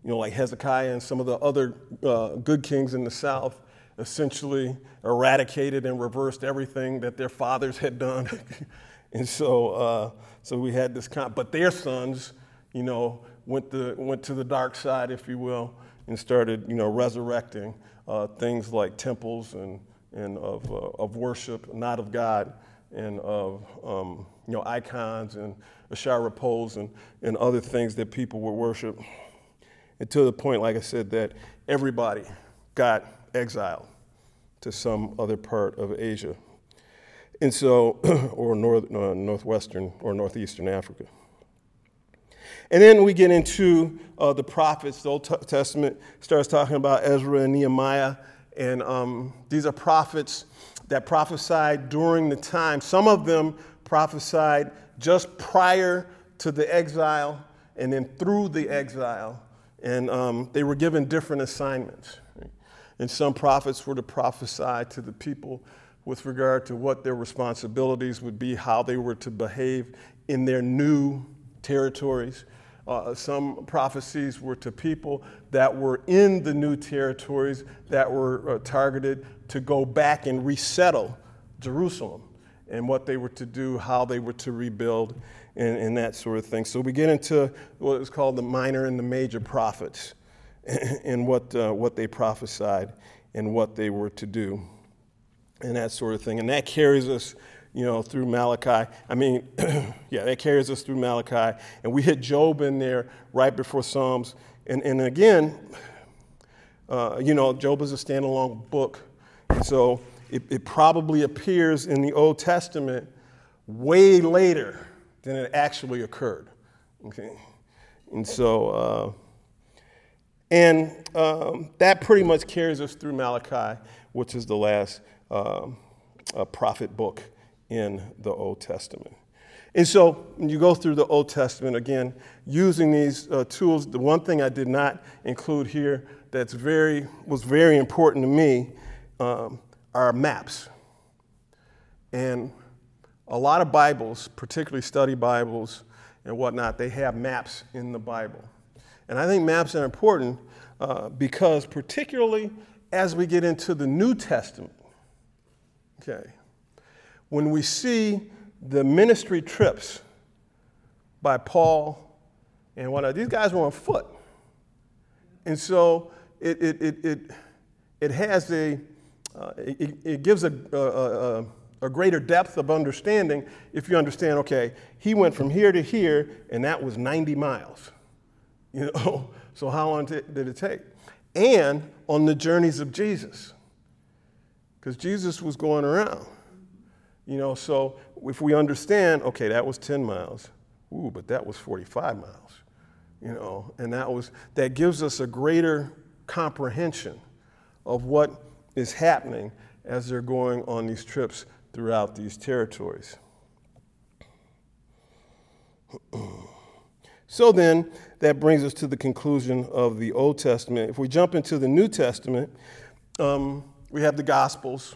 you know, like Hezekiah and some of the other uh, good kings in the south essentially eradicated and reversed everything that their fathers had done. and so, uh, so we had this con- but their sons, you know, went, the, went to the dark side, if you will, and started, you know, resurrecting uh, things like temples and, and of, uh, of worship, not of God, and of, um, you know, icons and Asherah poles and, and other things that people would worship. And to the point, like I said, that everybody got exiled to some other part of Asia. And so, or north, uh, northwestern or northeastern Africa. And then we get into uh, the prophets. The Old Testament starts talking about Ezra and Nehemiah. And um, these are prophets that prophesied during the time. Some of them prophesied just prior to the exile and then through the exile. And um, they were given different assignments. And some prophets were to prophesy to the people with regard to what their responsibilities would be, how they were to behave in their new territories. Uh, some prophecies were to people that were in the new territories that were uh, targeted to go back and resettle Jerusalem and what they were to do, how they were to rebuild, and, and that sort of thing. So we get into what is called the minor and the major prophets and what, uh, what they prophesied and what they were to do and that sort of thing. And that carries us, you know, through Malachi. I mean, yeah, that carries us through Malachi. And we hit Job in there right before Psalms. And, and again, uh, you know, Job is a standalone book. So it, it probably appears in the Old Testament way later than it actually occurred. Okay? And so, uh, and um, that pretty much carries us through Malachi, which is the last um, prophet book in the Old Testament. And so when you go through the Old Testament, again, using these uh, tools, the one thing I did not include here that's very, was very important to me um, are maps. And a lot of Bibles, particularly study Bibles and whatnot, they have maps in the Bible. And I think maps are important uh, because, particularly as we get into the New Testament, okay, when we see the ministry trips by Paul and whatnot, these guys were on foot. And so it, it, it, it, it has a, uh, it, it, gives a, a, a a greater depth of understanding if you understand, okay, he went from here to here, and that was 90 miles. You know, so how long t- did it take? And on the journeys of Jesus, because Jesus was going around. You know, so if we understand, okay, that was 10 miles, ooh, but that was 45 miles. You know, and that was that gives us a greater comprehension of what is happening as they're going on these trips throughout these territories. So then, that brings us to the conclusion of the Old Testament. If we jump into the New Testament, um, we have the Gospels.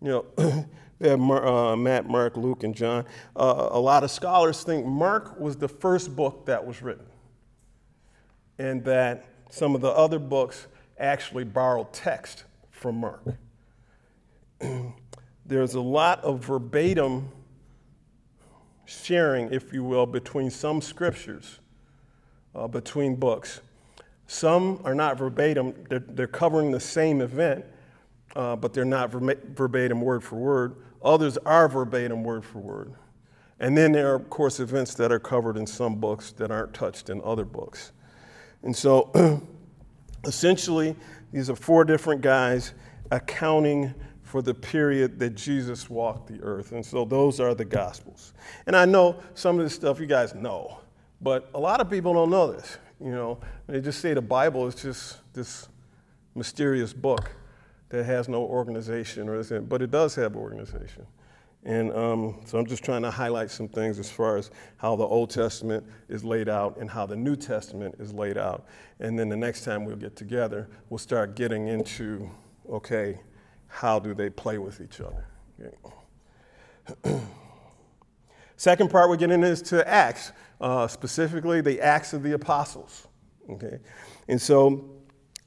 You know, we have uh, Matt, Mark, Luke, and John. Uh, a lot of scholars think Mark was the first book that was written, and that some of the other books actually borrowed text from Mark. There's a lot of verbatim sharing, if you will, between some scriptures, uh, between books. Some are not verbatim, they're, they're covering the same event, uh, but they're not verbatim word for word. Others are verbatim word for word. And then there are, of course, events that are covered in some books that aren't touched in other books. And so, essentially, these are four different guys accounting for the period that Jesus walked the earth. And so, those are the Gospels. And I know some of this stuff you guys know, but a lot of people don't know this. You know, they just say the Bible is just this mysterious book that has no organization, or but it does have organization. And um, so I'm just trying to highlight some things as far as how the Old Testament is laid out and how the New Testament is laid out. And then the next time we'll get together, we'll start getting into okay, how do they play with each other? Okay. Second part we're getting into Acts, uh, specifically the Acts of the Apostles. Okay, and so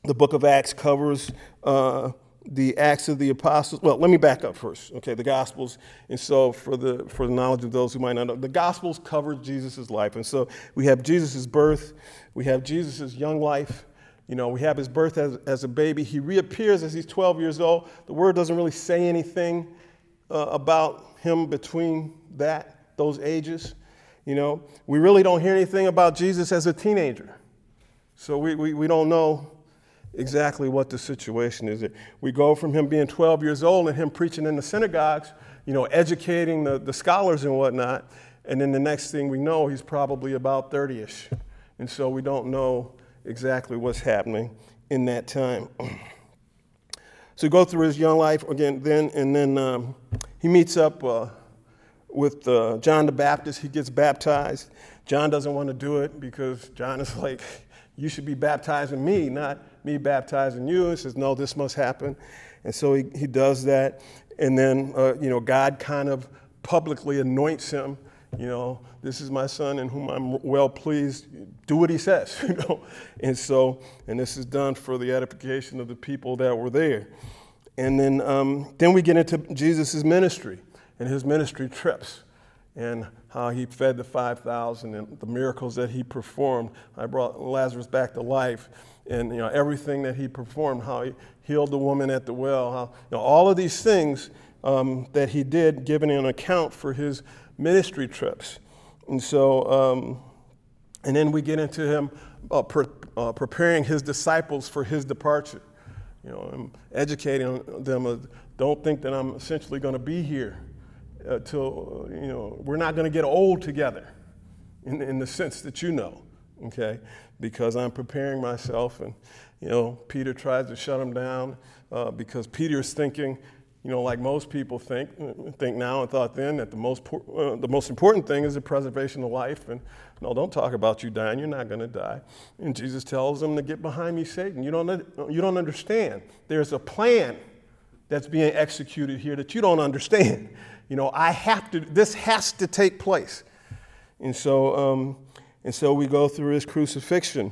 the book of Acts covers. Uh, the Acts of the Apostles. Well, let me back up first. Okay, the Gospels. And so, for the for the knowledge of those who might not know, the Gospels cover Jesus' life. And so, we have Jesus' birth, we have Jesus' young life. You know, we have his birth as, as a baby. He reappears as he's 12 years old. The word doesn't really say anything uh, about him between that those ages. You know, we really don't hear anything about Jesus as a teenager. So we, we, we don't know exactly what the situation is. We go from him being 12 years old and him preaching in the synagogues, you know, educating the, the scholars and whatnot. And then the next thing we know, he's probably about 30 ish. And so we don't know exactly what's happening in that time. so go through his young life again, then, and then um, he meets up uh, with uh, John the Baptist. He gets baptized. John doesn't want to do it because John is like, you should be baptizing me, not me baptizing you. He says, no, this must happen. And so he, he does that. And then, uh, you know, God kind of publicly anoints him. You know, this is my son in whom I'm well pleased. Do what he says, you know. And so, and this is done for the edification of the people that were there. And then, um, then we get into Jesus' ministry and his ministry trips and how he fed the 5,000 and the miracles that he performed. I brought Lazarus back to life and you know, everything that he performed, how he healed the woman at the well, how, you know, all of these things um, that he did, giving an account for his ministry trips. And so, um, and then we get into him uh, pre- uh, preparing his disciples for his departure. You know, educating them. Uh, don't think that I'm essentially going to be here uh, till, you know, we're not going to get old together in, in the sense that you know, okay? Because I'm preparing myself. And, you know, Peter tries to shut him down uh, because Peter's thinking, you know, like most people think, think now and thought then, that the most, uh, the most important thing is the preservation of life. And no, don't talk about you dying. You're not going to die. And Jesus tells them to get behind me, Satan. You don't, you don't understand. There's a plan that's being executed here that you don't understand. You know, I have to, this has to take place. And so, um, and so we go through his crucifixion,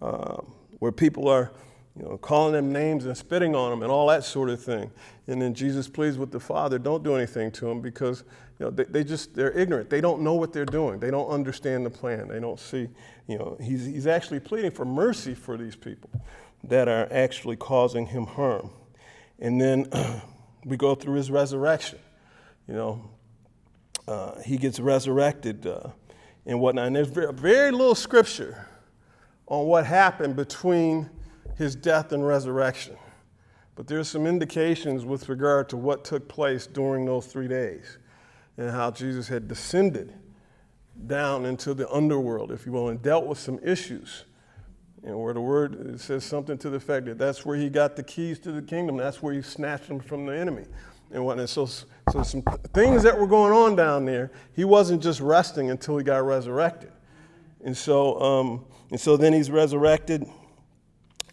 uh, where people are, you know, calling them names and spitting on them and all that sort of thing. And then Jesus pleads with the Father, don't do anything to them because you know, they, they just, they're ignorant. They don't know what they're doing. They don't understand the plan. They don't see, you know, he's, he's actually pleading for mercy for these people that are actually causing him harm. And then we go through his resurrection. You know, uh, he gets resurrected uh, and whatnot. And there's very, very little scripture on what happened between his death and resurrection. But there's some indications with regard to what took place during those three days and how Jesus had descended down into the underworld, if you will, and dealt with some issues and where the word says something to the effect that that's where he got the keys to the kingdom. That's where he snatched them from the enemy. And whatnot. So, so some things that were going on down there, he wasn't just resting until he got resurrected. And so, um, and so then he's resurrected,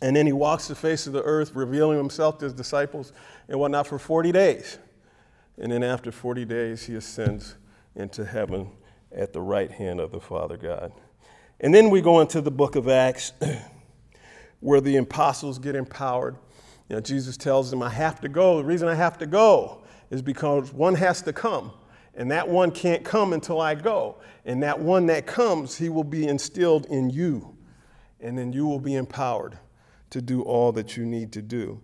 and then he walks the face of the earth, revealing himself to his disciples and whatnot for 40 days. And then after 40 days, he ascends into heaven at the right hand of the Father God. And then we go into the book of Acts where the apostles get empowered You know, Jesus tells them, I have to go. The reason I have to go is because one has to come. And that one can't come until I go. And that one that comes, he will be instilled in you. And then you will be empowered to do all that you need to do.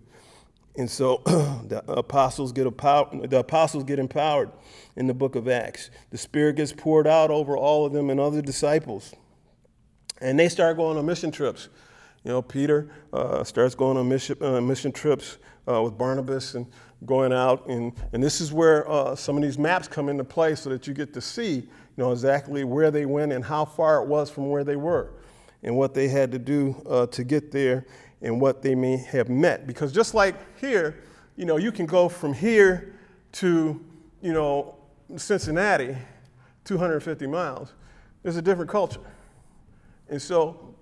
And so the apostles get the apostles get empowered in the book of Acts. The Spirit gets poured out over all of them and other disciples. And they start going on mission trips. You know, Peter uh, starts going on mission, uh, mission trips uh, with Barnabas and going out. And, and this is where uh, some of these maps come into play so that you get to see, you know, exactly where they went and how far it was from where they were and what they had to do uh, to get there and what they may have met. Because just like here, you know, you can go from here to, you know, Cincinnati, 250 miles. There's a different culture. And so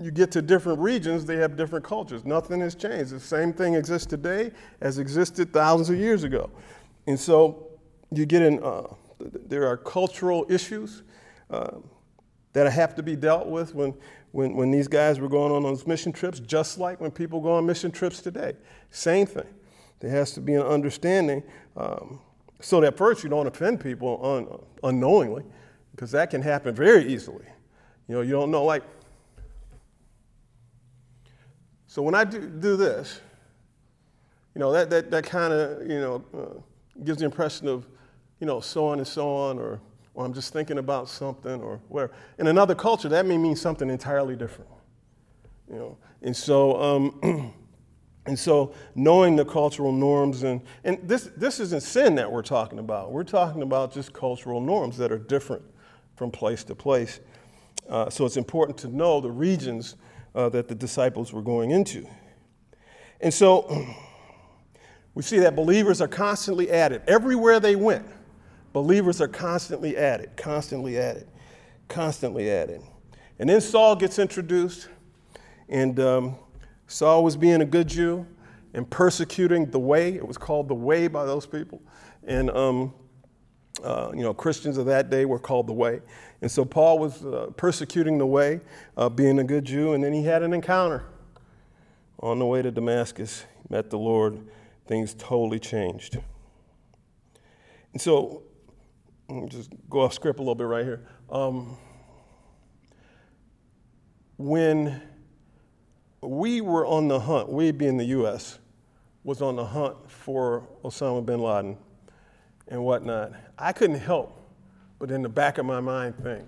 you get to different regions, they have different cultures. Nothing has changed. The same thing exists today as existed thousands of years ago. And so you get in, uh, there are cultural issues uh, that have to be dealt with when, when, when these guys were going on those mission trips, just like when people go on mission trips today. Same thing. There has to be an understanding um, so that first you don't offend people un- unknowingly, because that can happen very easily. You know, you don't know, like, so when I do, do this, you know, that, that, that kind of, you know, uh, gives the impression of, you know, so on and so on, or, or I'm just thinking about something, or where. In another culture, that may mean something entirely different. You know, and so, um, and so knowing the cultural norms, and, and this, this isn't sin that we're talking about. We're talking about just cultural norms that are different from place to place. Uh, so it's important to know the regions uh, that the disciples were going into. And so we see that believers are constantly added. Everywhere they went, believers are constantly added, constantly added, constantly added. And then Saul gets introduced, and um, Saul was being a good Jew and persecuting the way. It was called the way by those people. And, um, uh, you know, Christians of that day were called the way. And so Paul was uh, persecuting the way, uh, being a good Jew, and then he had an encounter. On the way to Damascus, he met the Lord. Things totally changed. And so, just go off script a little bit right here. Um, when we were on the hunt, we being the U.S., was on the hunt for Osama bin Laden and whatnot, I couldn't help but in the back of my mind think,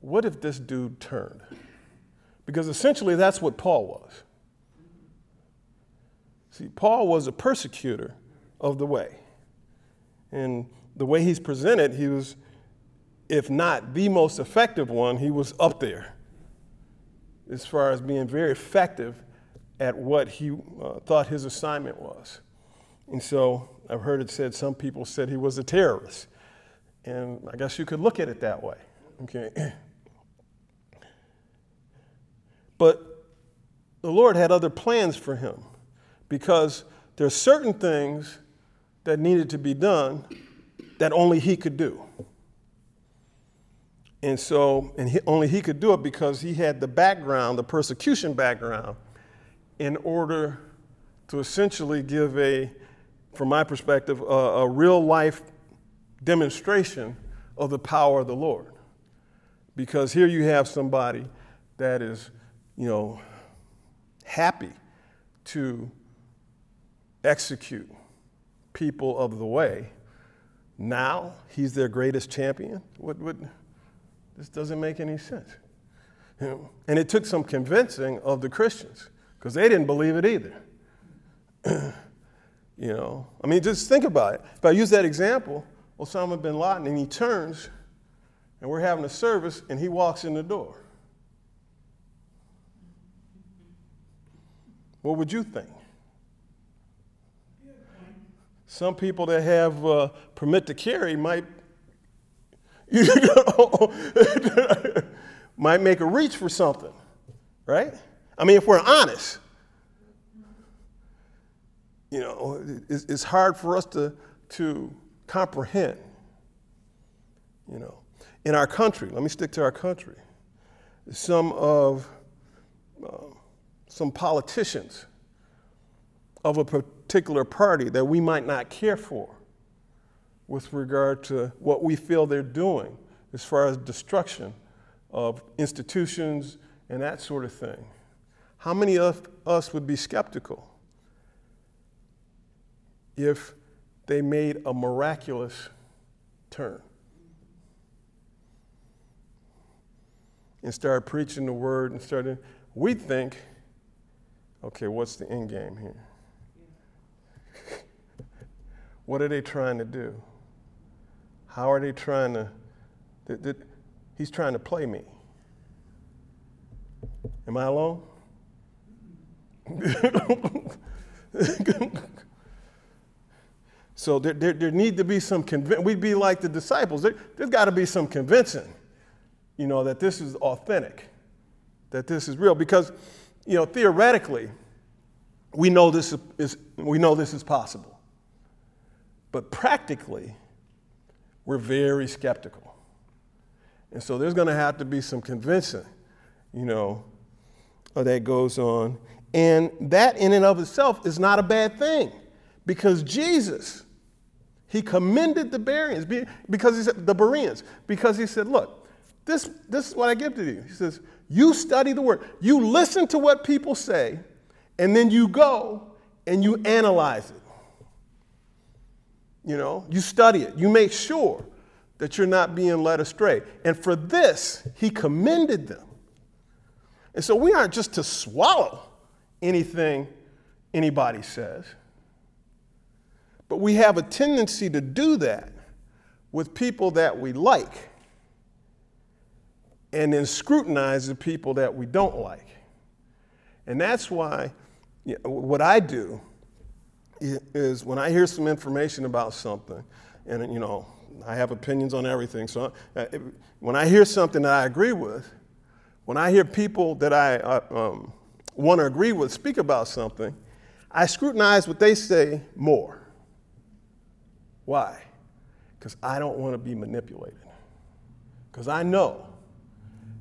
what if this dude turned? Because essentially that's what Paul was. See, Paul was a persecutor of the way. And the way he's presented, he was, if not the most effective one, he was up there as far as being very effective at what he uh, thought his assignment was. And so I've heard it said some people said he was a terrorist. And I guess you could look at it that way. Okay. But the Lord had other plans for him because there are certain things that needed to be done that only he could do. And so, and he, only he could do it because he had the background, the persecution background, in order to essentially give a from my perspective, a, a real life demonstration of the power of the Lord. Because here you have somebody that is, you know, happy to execute people of the way. Now he's their greatest champion. What, what, this doesn't make any sense. You know? And it took some convincing of the Christians because they didn't believe it either. You know, I mean, just think about it. If I use that example, Osama bin Laden, and he turns, and we're having a service, and he walks in the door. What would you think? Some people that have uh, permit to carry might, you know, might make a reach for something, right? I mean, if we're honest you know, it's, it's hard for us to, to comprehend. You know, in our country, let me stick to our country. Some of uh, some politicians of a particular party that we might not care for with regard to what we feel they're doing as far as destruction of institutions and that sort of thing. How many of us would be skeptical if they made a miraculous turn and started preaching the word and started, we think, okay, what's the end game here? what are they trying to do? How are they trying to? He's trying to play me. Am I alone? so there, there, there, need to be some convincing. We'd be like the disciples. There, there's got to be some convincing, you know, that this is authentic, that this is real. Because, you know, theoretically, we know this is, we know this is possible. But practically, we're very skeptical. And so there's going to have to be some convincing, you know, uh, that goes on. And that in and of itself is not a bad thing because Jesus, he commended the Bereans because he said, the Bereans, because he said, look, this, this is what I give to you. He says, you study the word, you listen to what people say, and then you go and you analyze it. You know, you study it, you make sure that you're not being led astray. And for this, he commended them. And so we aren't just to swallow anything anybody says, but we have a tendency to do that with people that we like and then scrutinize the people that we don't like. And that's why you know, what I do is when I hear some information about something, and you know, I have opinions on everything. So uh, when I hear something that I agree with, when I hear people that I uh, um, want to agree with speak about something, I scrutinize what they say more. Why? Because I don't want to be manipulated. Because I know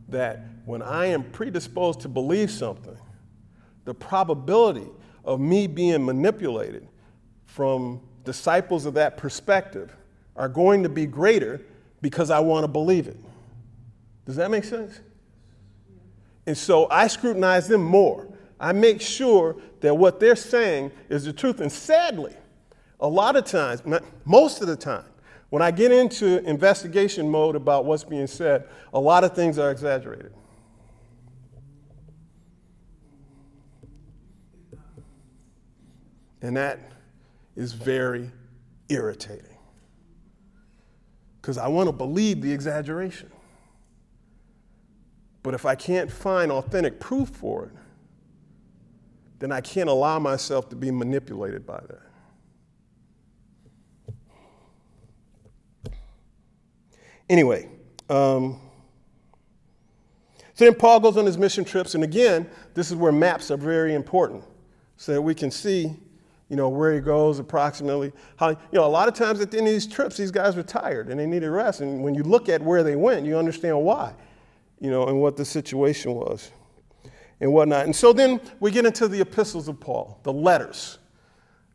that when I am predisposed to believe something, the probability of me being manipulated from disciples of that perspective are going to be greater because I want to believe it. Does that make sense? And so I scrutinize them more. I make sure that what they're saying is the truth. And sadly, a lot of times, most of the time, when I get into investigation mode about what's being said, a lot of things are exaggerated. And that is very irritating. Because I want to believe the exaggeration. But if I can't find authentic proof for it, then I can't allow myself to be manipulated by that. Anyway, um, so then Paul goes on his mission trips, and again, this is where maps are very important so that we can see you know, where he goes approximately. How, you know, a lot of times at the end of these trips, these guys were tired and they needed rest. And when you look at where they went, you understand why, you know, and what the situation was and whatnot. And so then we get into the epistles of Paul, the letters.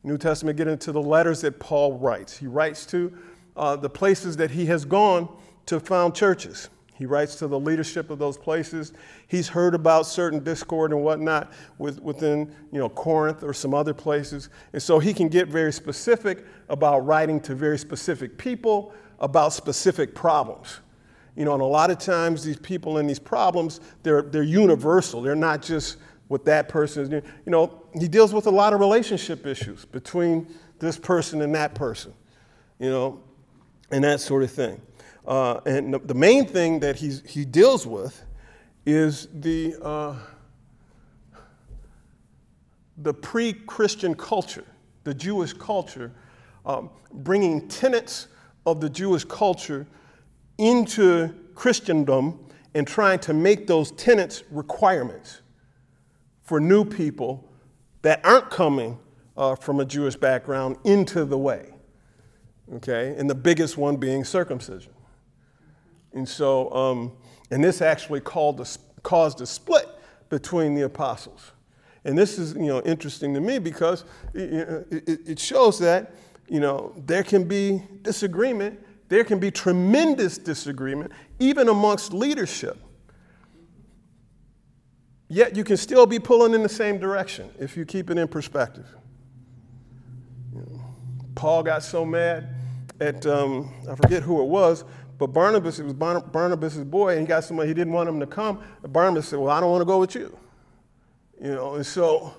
New Testament get into the letters that Paul writes. He writes to uh, the places that he has gone to found churches. He writes to the leadership of those places. He's heard about certain discord and whatnot with, within you know, Corinth or some other places. And so he can get very specific about writing to very specific people about specific problems. You know, and a lot of times these people and these problems, they're, they're universal. They're not just what that person is. You know, he deals with a lot of relationship issues between this person and that person, you know, and that sort of thing. Uh, and the main thing that he's, he deals with is the, uh, the pre Christian culture, the Jewish culture, um, bringing tenets of the Jewish culture into Christendom and trying to make those tenets requirements for new people that aren't coming uh, from a Jewish background into the way. Okay? And the biggest one being circumcision. And so, um, and this actually a, caused a split between the apostles. And this is, you know, interesting to me because it, it shows that, you know, there can be disagreement, there can be tremendous disagreement, even amongst leadership. Yet you can still be pulling in the same direction if you keep it in perspective. You know, Paul got so mad at, um, I forget who it was, but Barnabas, it was Barnabas' boy, and he got somebody, he didn't want him to come. Barnabas said, Well, I don't want to go with you. You know, and so,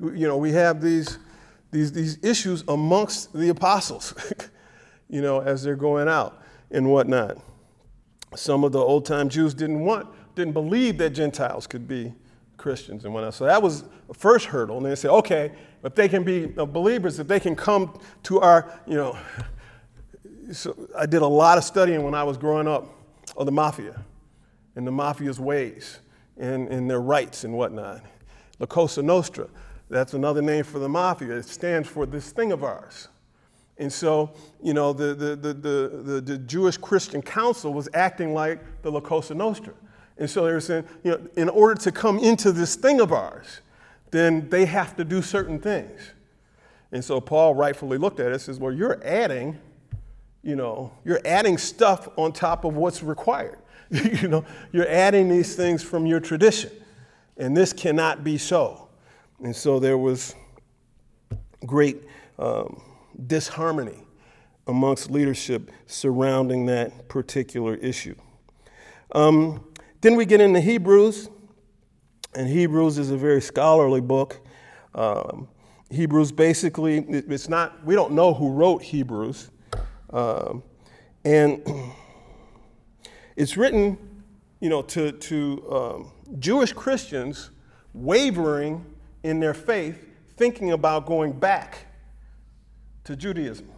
you know, we have these, these, these issues amongst the apostles, you know, as they're going out and whatnot. Some of the old time Jews didn't want, didn't believe that Gentiles could be Christians and whatnot. So that was the first hurdle. And they said, okay, if they can be uh, believers, if they can come to our, you know, so I did a lot of studying when I was growing up of the mafia and the mafia's ways and, and their rights and whatnot. La Cosa Nostra, that's another name for the mafia. It stands for this thing of ours. And so, you know, the, the, the, the, the Jewish Christian Council was acting like the La Cosa Nostra. And so they were saying, you know, in order to come into this thing of ours, then they have to do certain things. And so Paul rightfully looked at it and says, well, you're adding you know, you're adding stuff on top of what's required. you know, you're adding these things from your tradition. And this cannot be so. And so there was great um, disharmony amongst leadership surrounding that particular issue. Um, then we get into Hebrews, and Hebrews is a very scholarly book. Um, Hebrews basically, it's not, we don't know who wrote Hebrews. Um, and it's written, you know, to, to um, Jewish Christians wavering in their faith, thinking about going back to Judaism.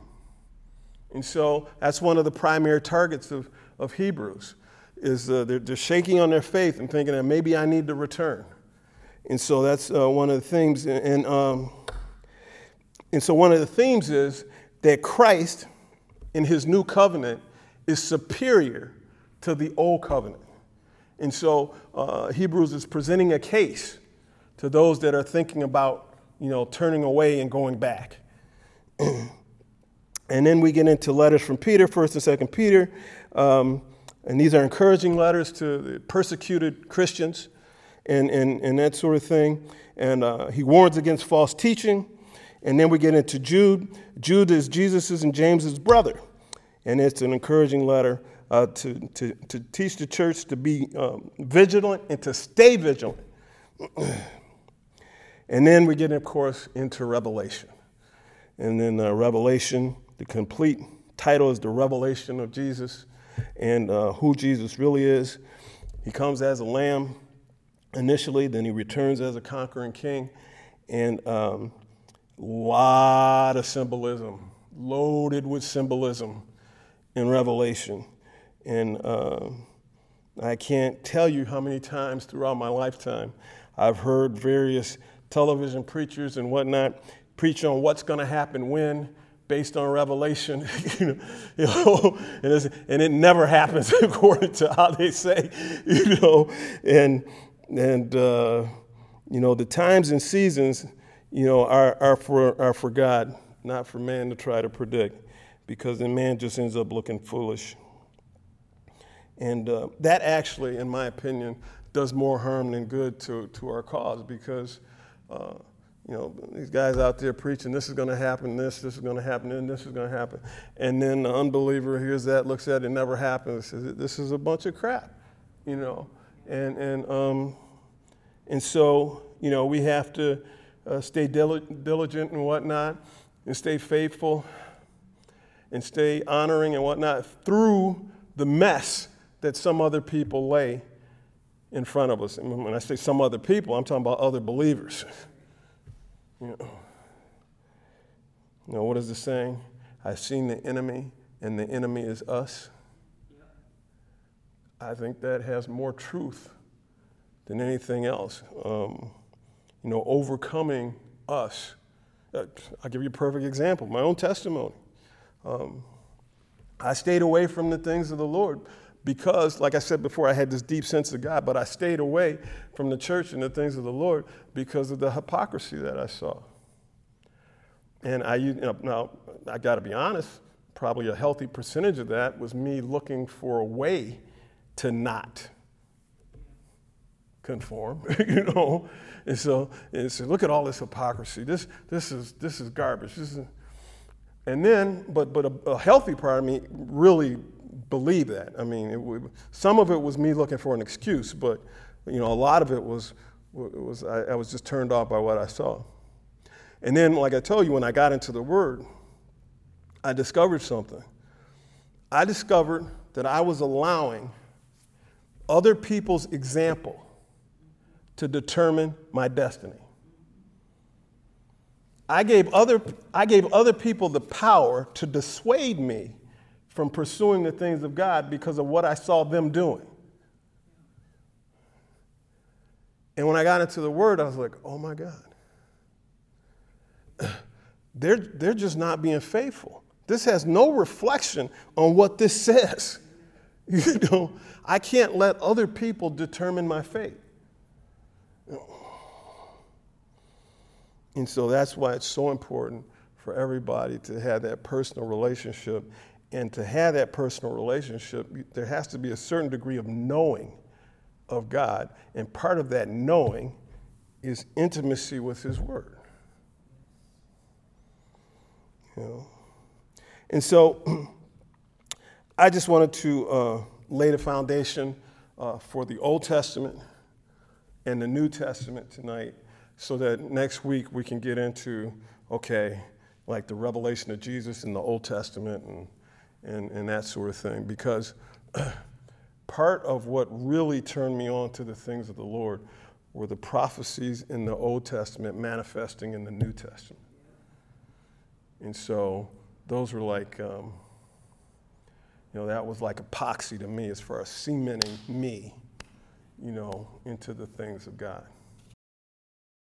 And so that's one of the primary targets of, of Hebrews, is uh, they're, they're shaking on their faith and thinking that maybe I need to return. And so that's uh, one of the. And, and, um, and so one of the themes is that Christ in his new covenant is superior to the old covenant. And so uh, Hebrews is presenting a case to those that are thinking about, you know, turning away and going back. and then we get into letters from Peter, 1st and 2nd Peter. Um, and these are encouraging letters to the persecuted Christians and, and, and that sort of thing. And uh, he warns against false teaching. And then we get into Jude. Jude is Jesus' and James's brother. And it's an encouraging letter uh, to, to, to teach the church to be um, vigilant and to stay vigilant. and then we get, of course, into Revelation. And then uh, Revelation, the complete title is The Revelation of Jesus and uh, who Jesus really is. He comes as a lamb initially, then he returns as a conquering king. And um, lot of symbolism, loaded with symbolism in Revelation. And uh, I can't tell you how many times throughout my lifetime I've heard various television preachers and whatnot preach on what's going to happen when based on revelation you know, and, and, it never happens according to how they say you know and and uh, you know the times and seasons you know are, are for are for god not for man to try to predict because then man just ends up looking foolish. And uh, that actually, in my opinion, does more harm than good to, to our cause because, uh, you know, these guys out there preaching this is going to happen, this, this is going to happen, and this is going to happen. And then the unbeliever hears that, looks at it, it never happens, says, this is a bunch of crap, you know. And, and, um, and so, you know, we have to uh, stay diligent and whatnot and stay faithful and stay honoring and whatnot through the mess that some other people lay in front of us. And when I say some other people, I'm talking about other believers. You know, you know what is the saying? I've seen the enemy, and the enemy is us. I think that has more truth than anything else. Um, you know, overcoming us. Uh, I'll give you a perfect example my own testimony. Um, I stayed away from the things of the Lord because, like I said before, I had this deep sense of God, but I stayed away from the church and the things of the Lord because of the hypocrisy that I saw. And I, you know, now, I got to be honest, probably a healthy percentage of that was me looking for a way to not conform, you know. And so, and so look at all this hypocrisy. This, this, is, this is garbage. This is, and then, but, but a, a healthy part of me really believed that. I mean, it, some of it was me looking for an excuse, but you know, a lot of it was, was I, I was just turned off by what I saw. And then, like I told you, when I got into the Word, I discovered something. I discovered that I was allowing other people's example to determine my destiny. I gave other, I gave other people the power to dissuade me from pursuing the things of God because of what I saw them doing. And when I got into the Word, I was like, oh my God. They're, they're just not being faithful. This has no reflection on what this says. You know, I can't let other people determine my fate. And so that's why it's so important for everybody to have that personal relationship. And to have that personal relationship, there has to be a certain degree of knowing of God. And part of that knowing is intimacy with His Word. You know? And so I just wanted to uh, lay the foundation uh, for the Old Testament and the New Testament tonight so that next week we can get into, okay, like the revelation of Jesus in the Old Testament and, and, and that sort of thing. Because part of what really turned me on to the things of the Lord were the prophecies in the Old Testament manifesting in the New Testament. And so those were like, um, you know, that was like epoxy to me as far as cementing me, you know, into the things of God.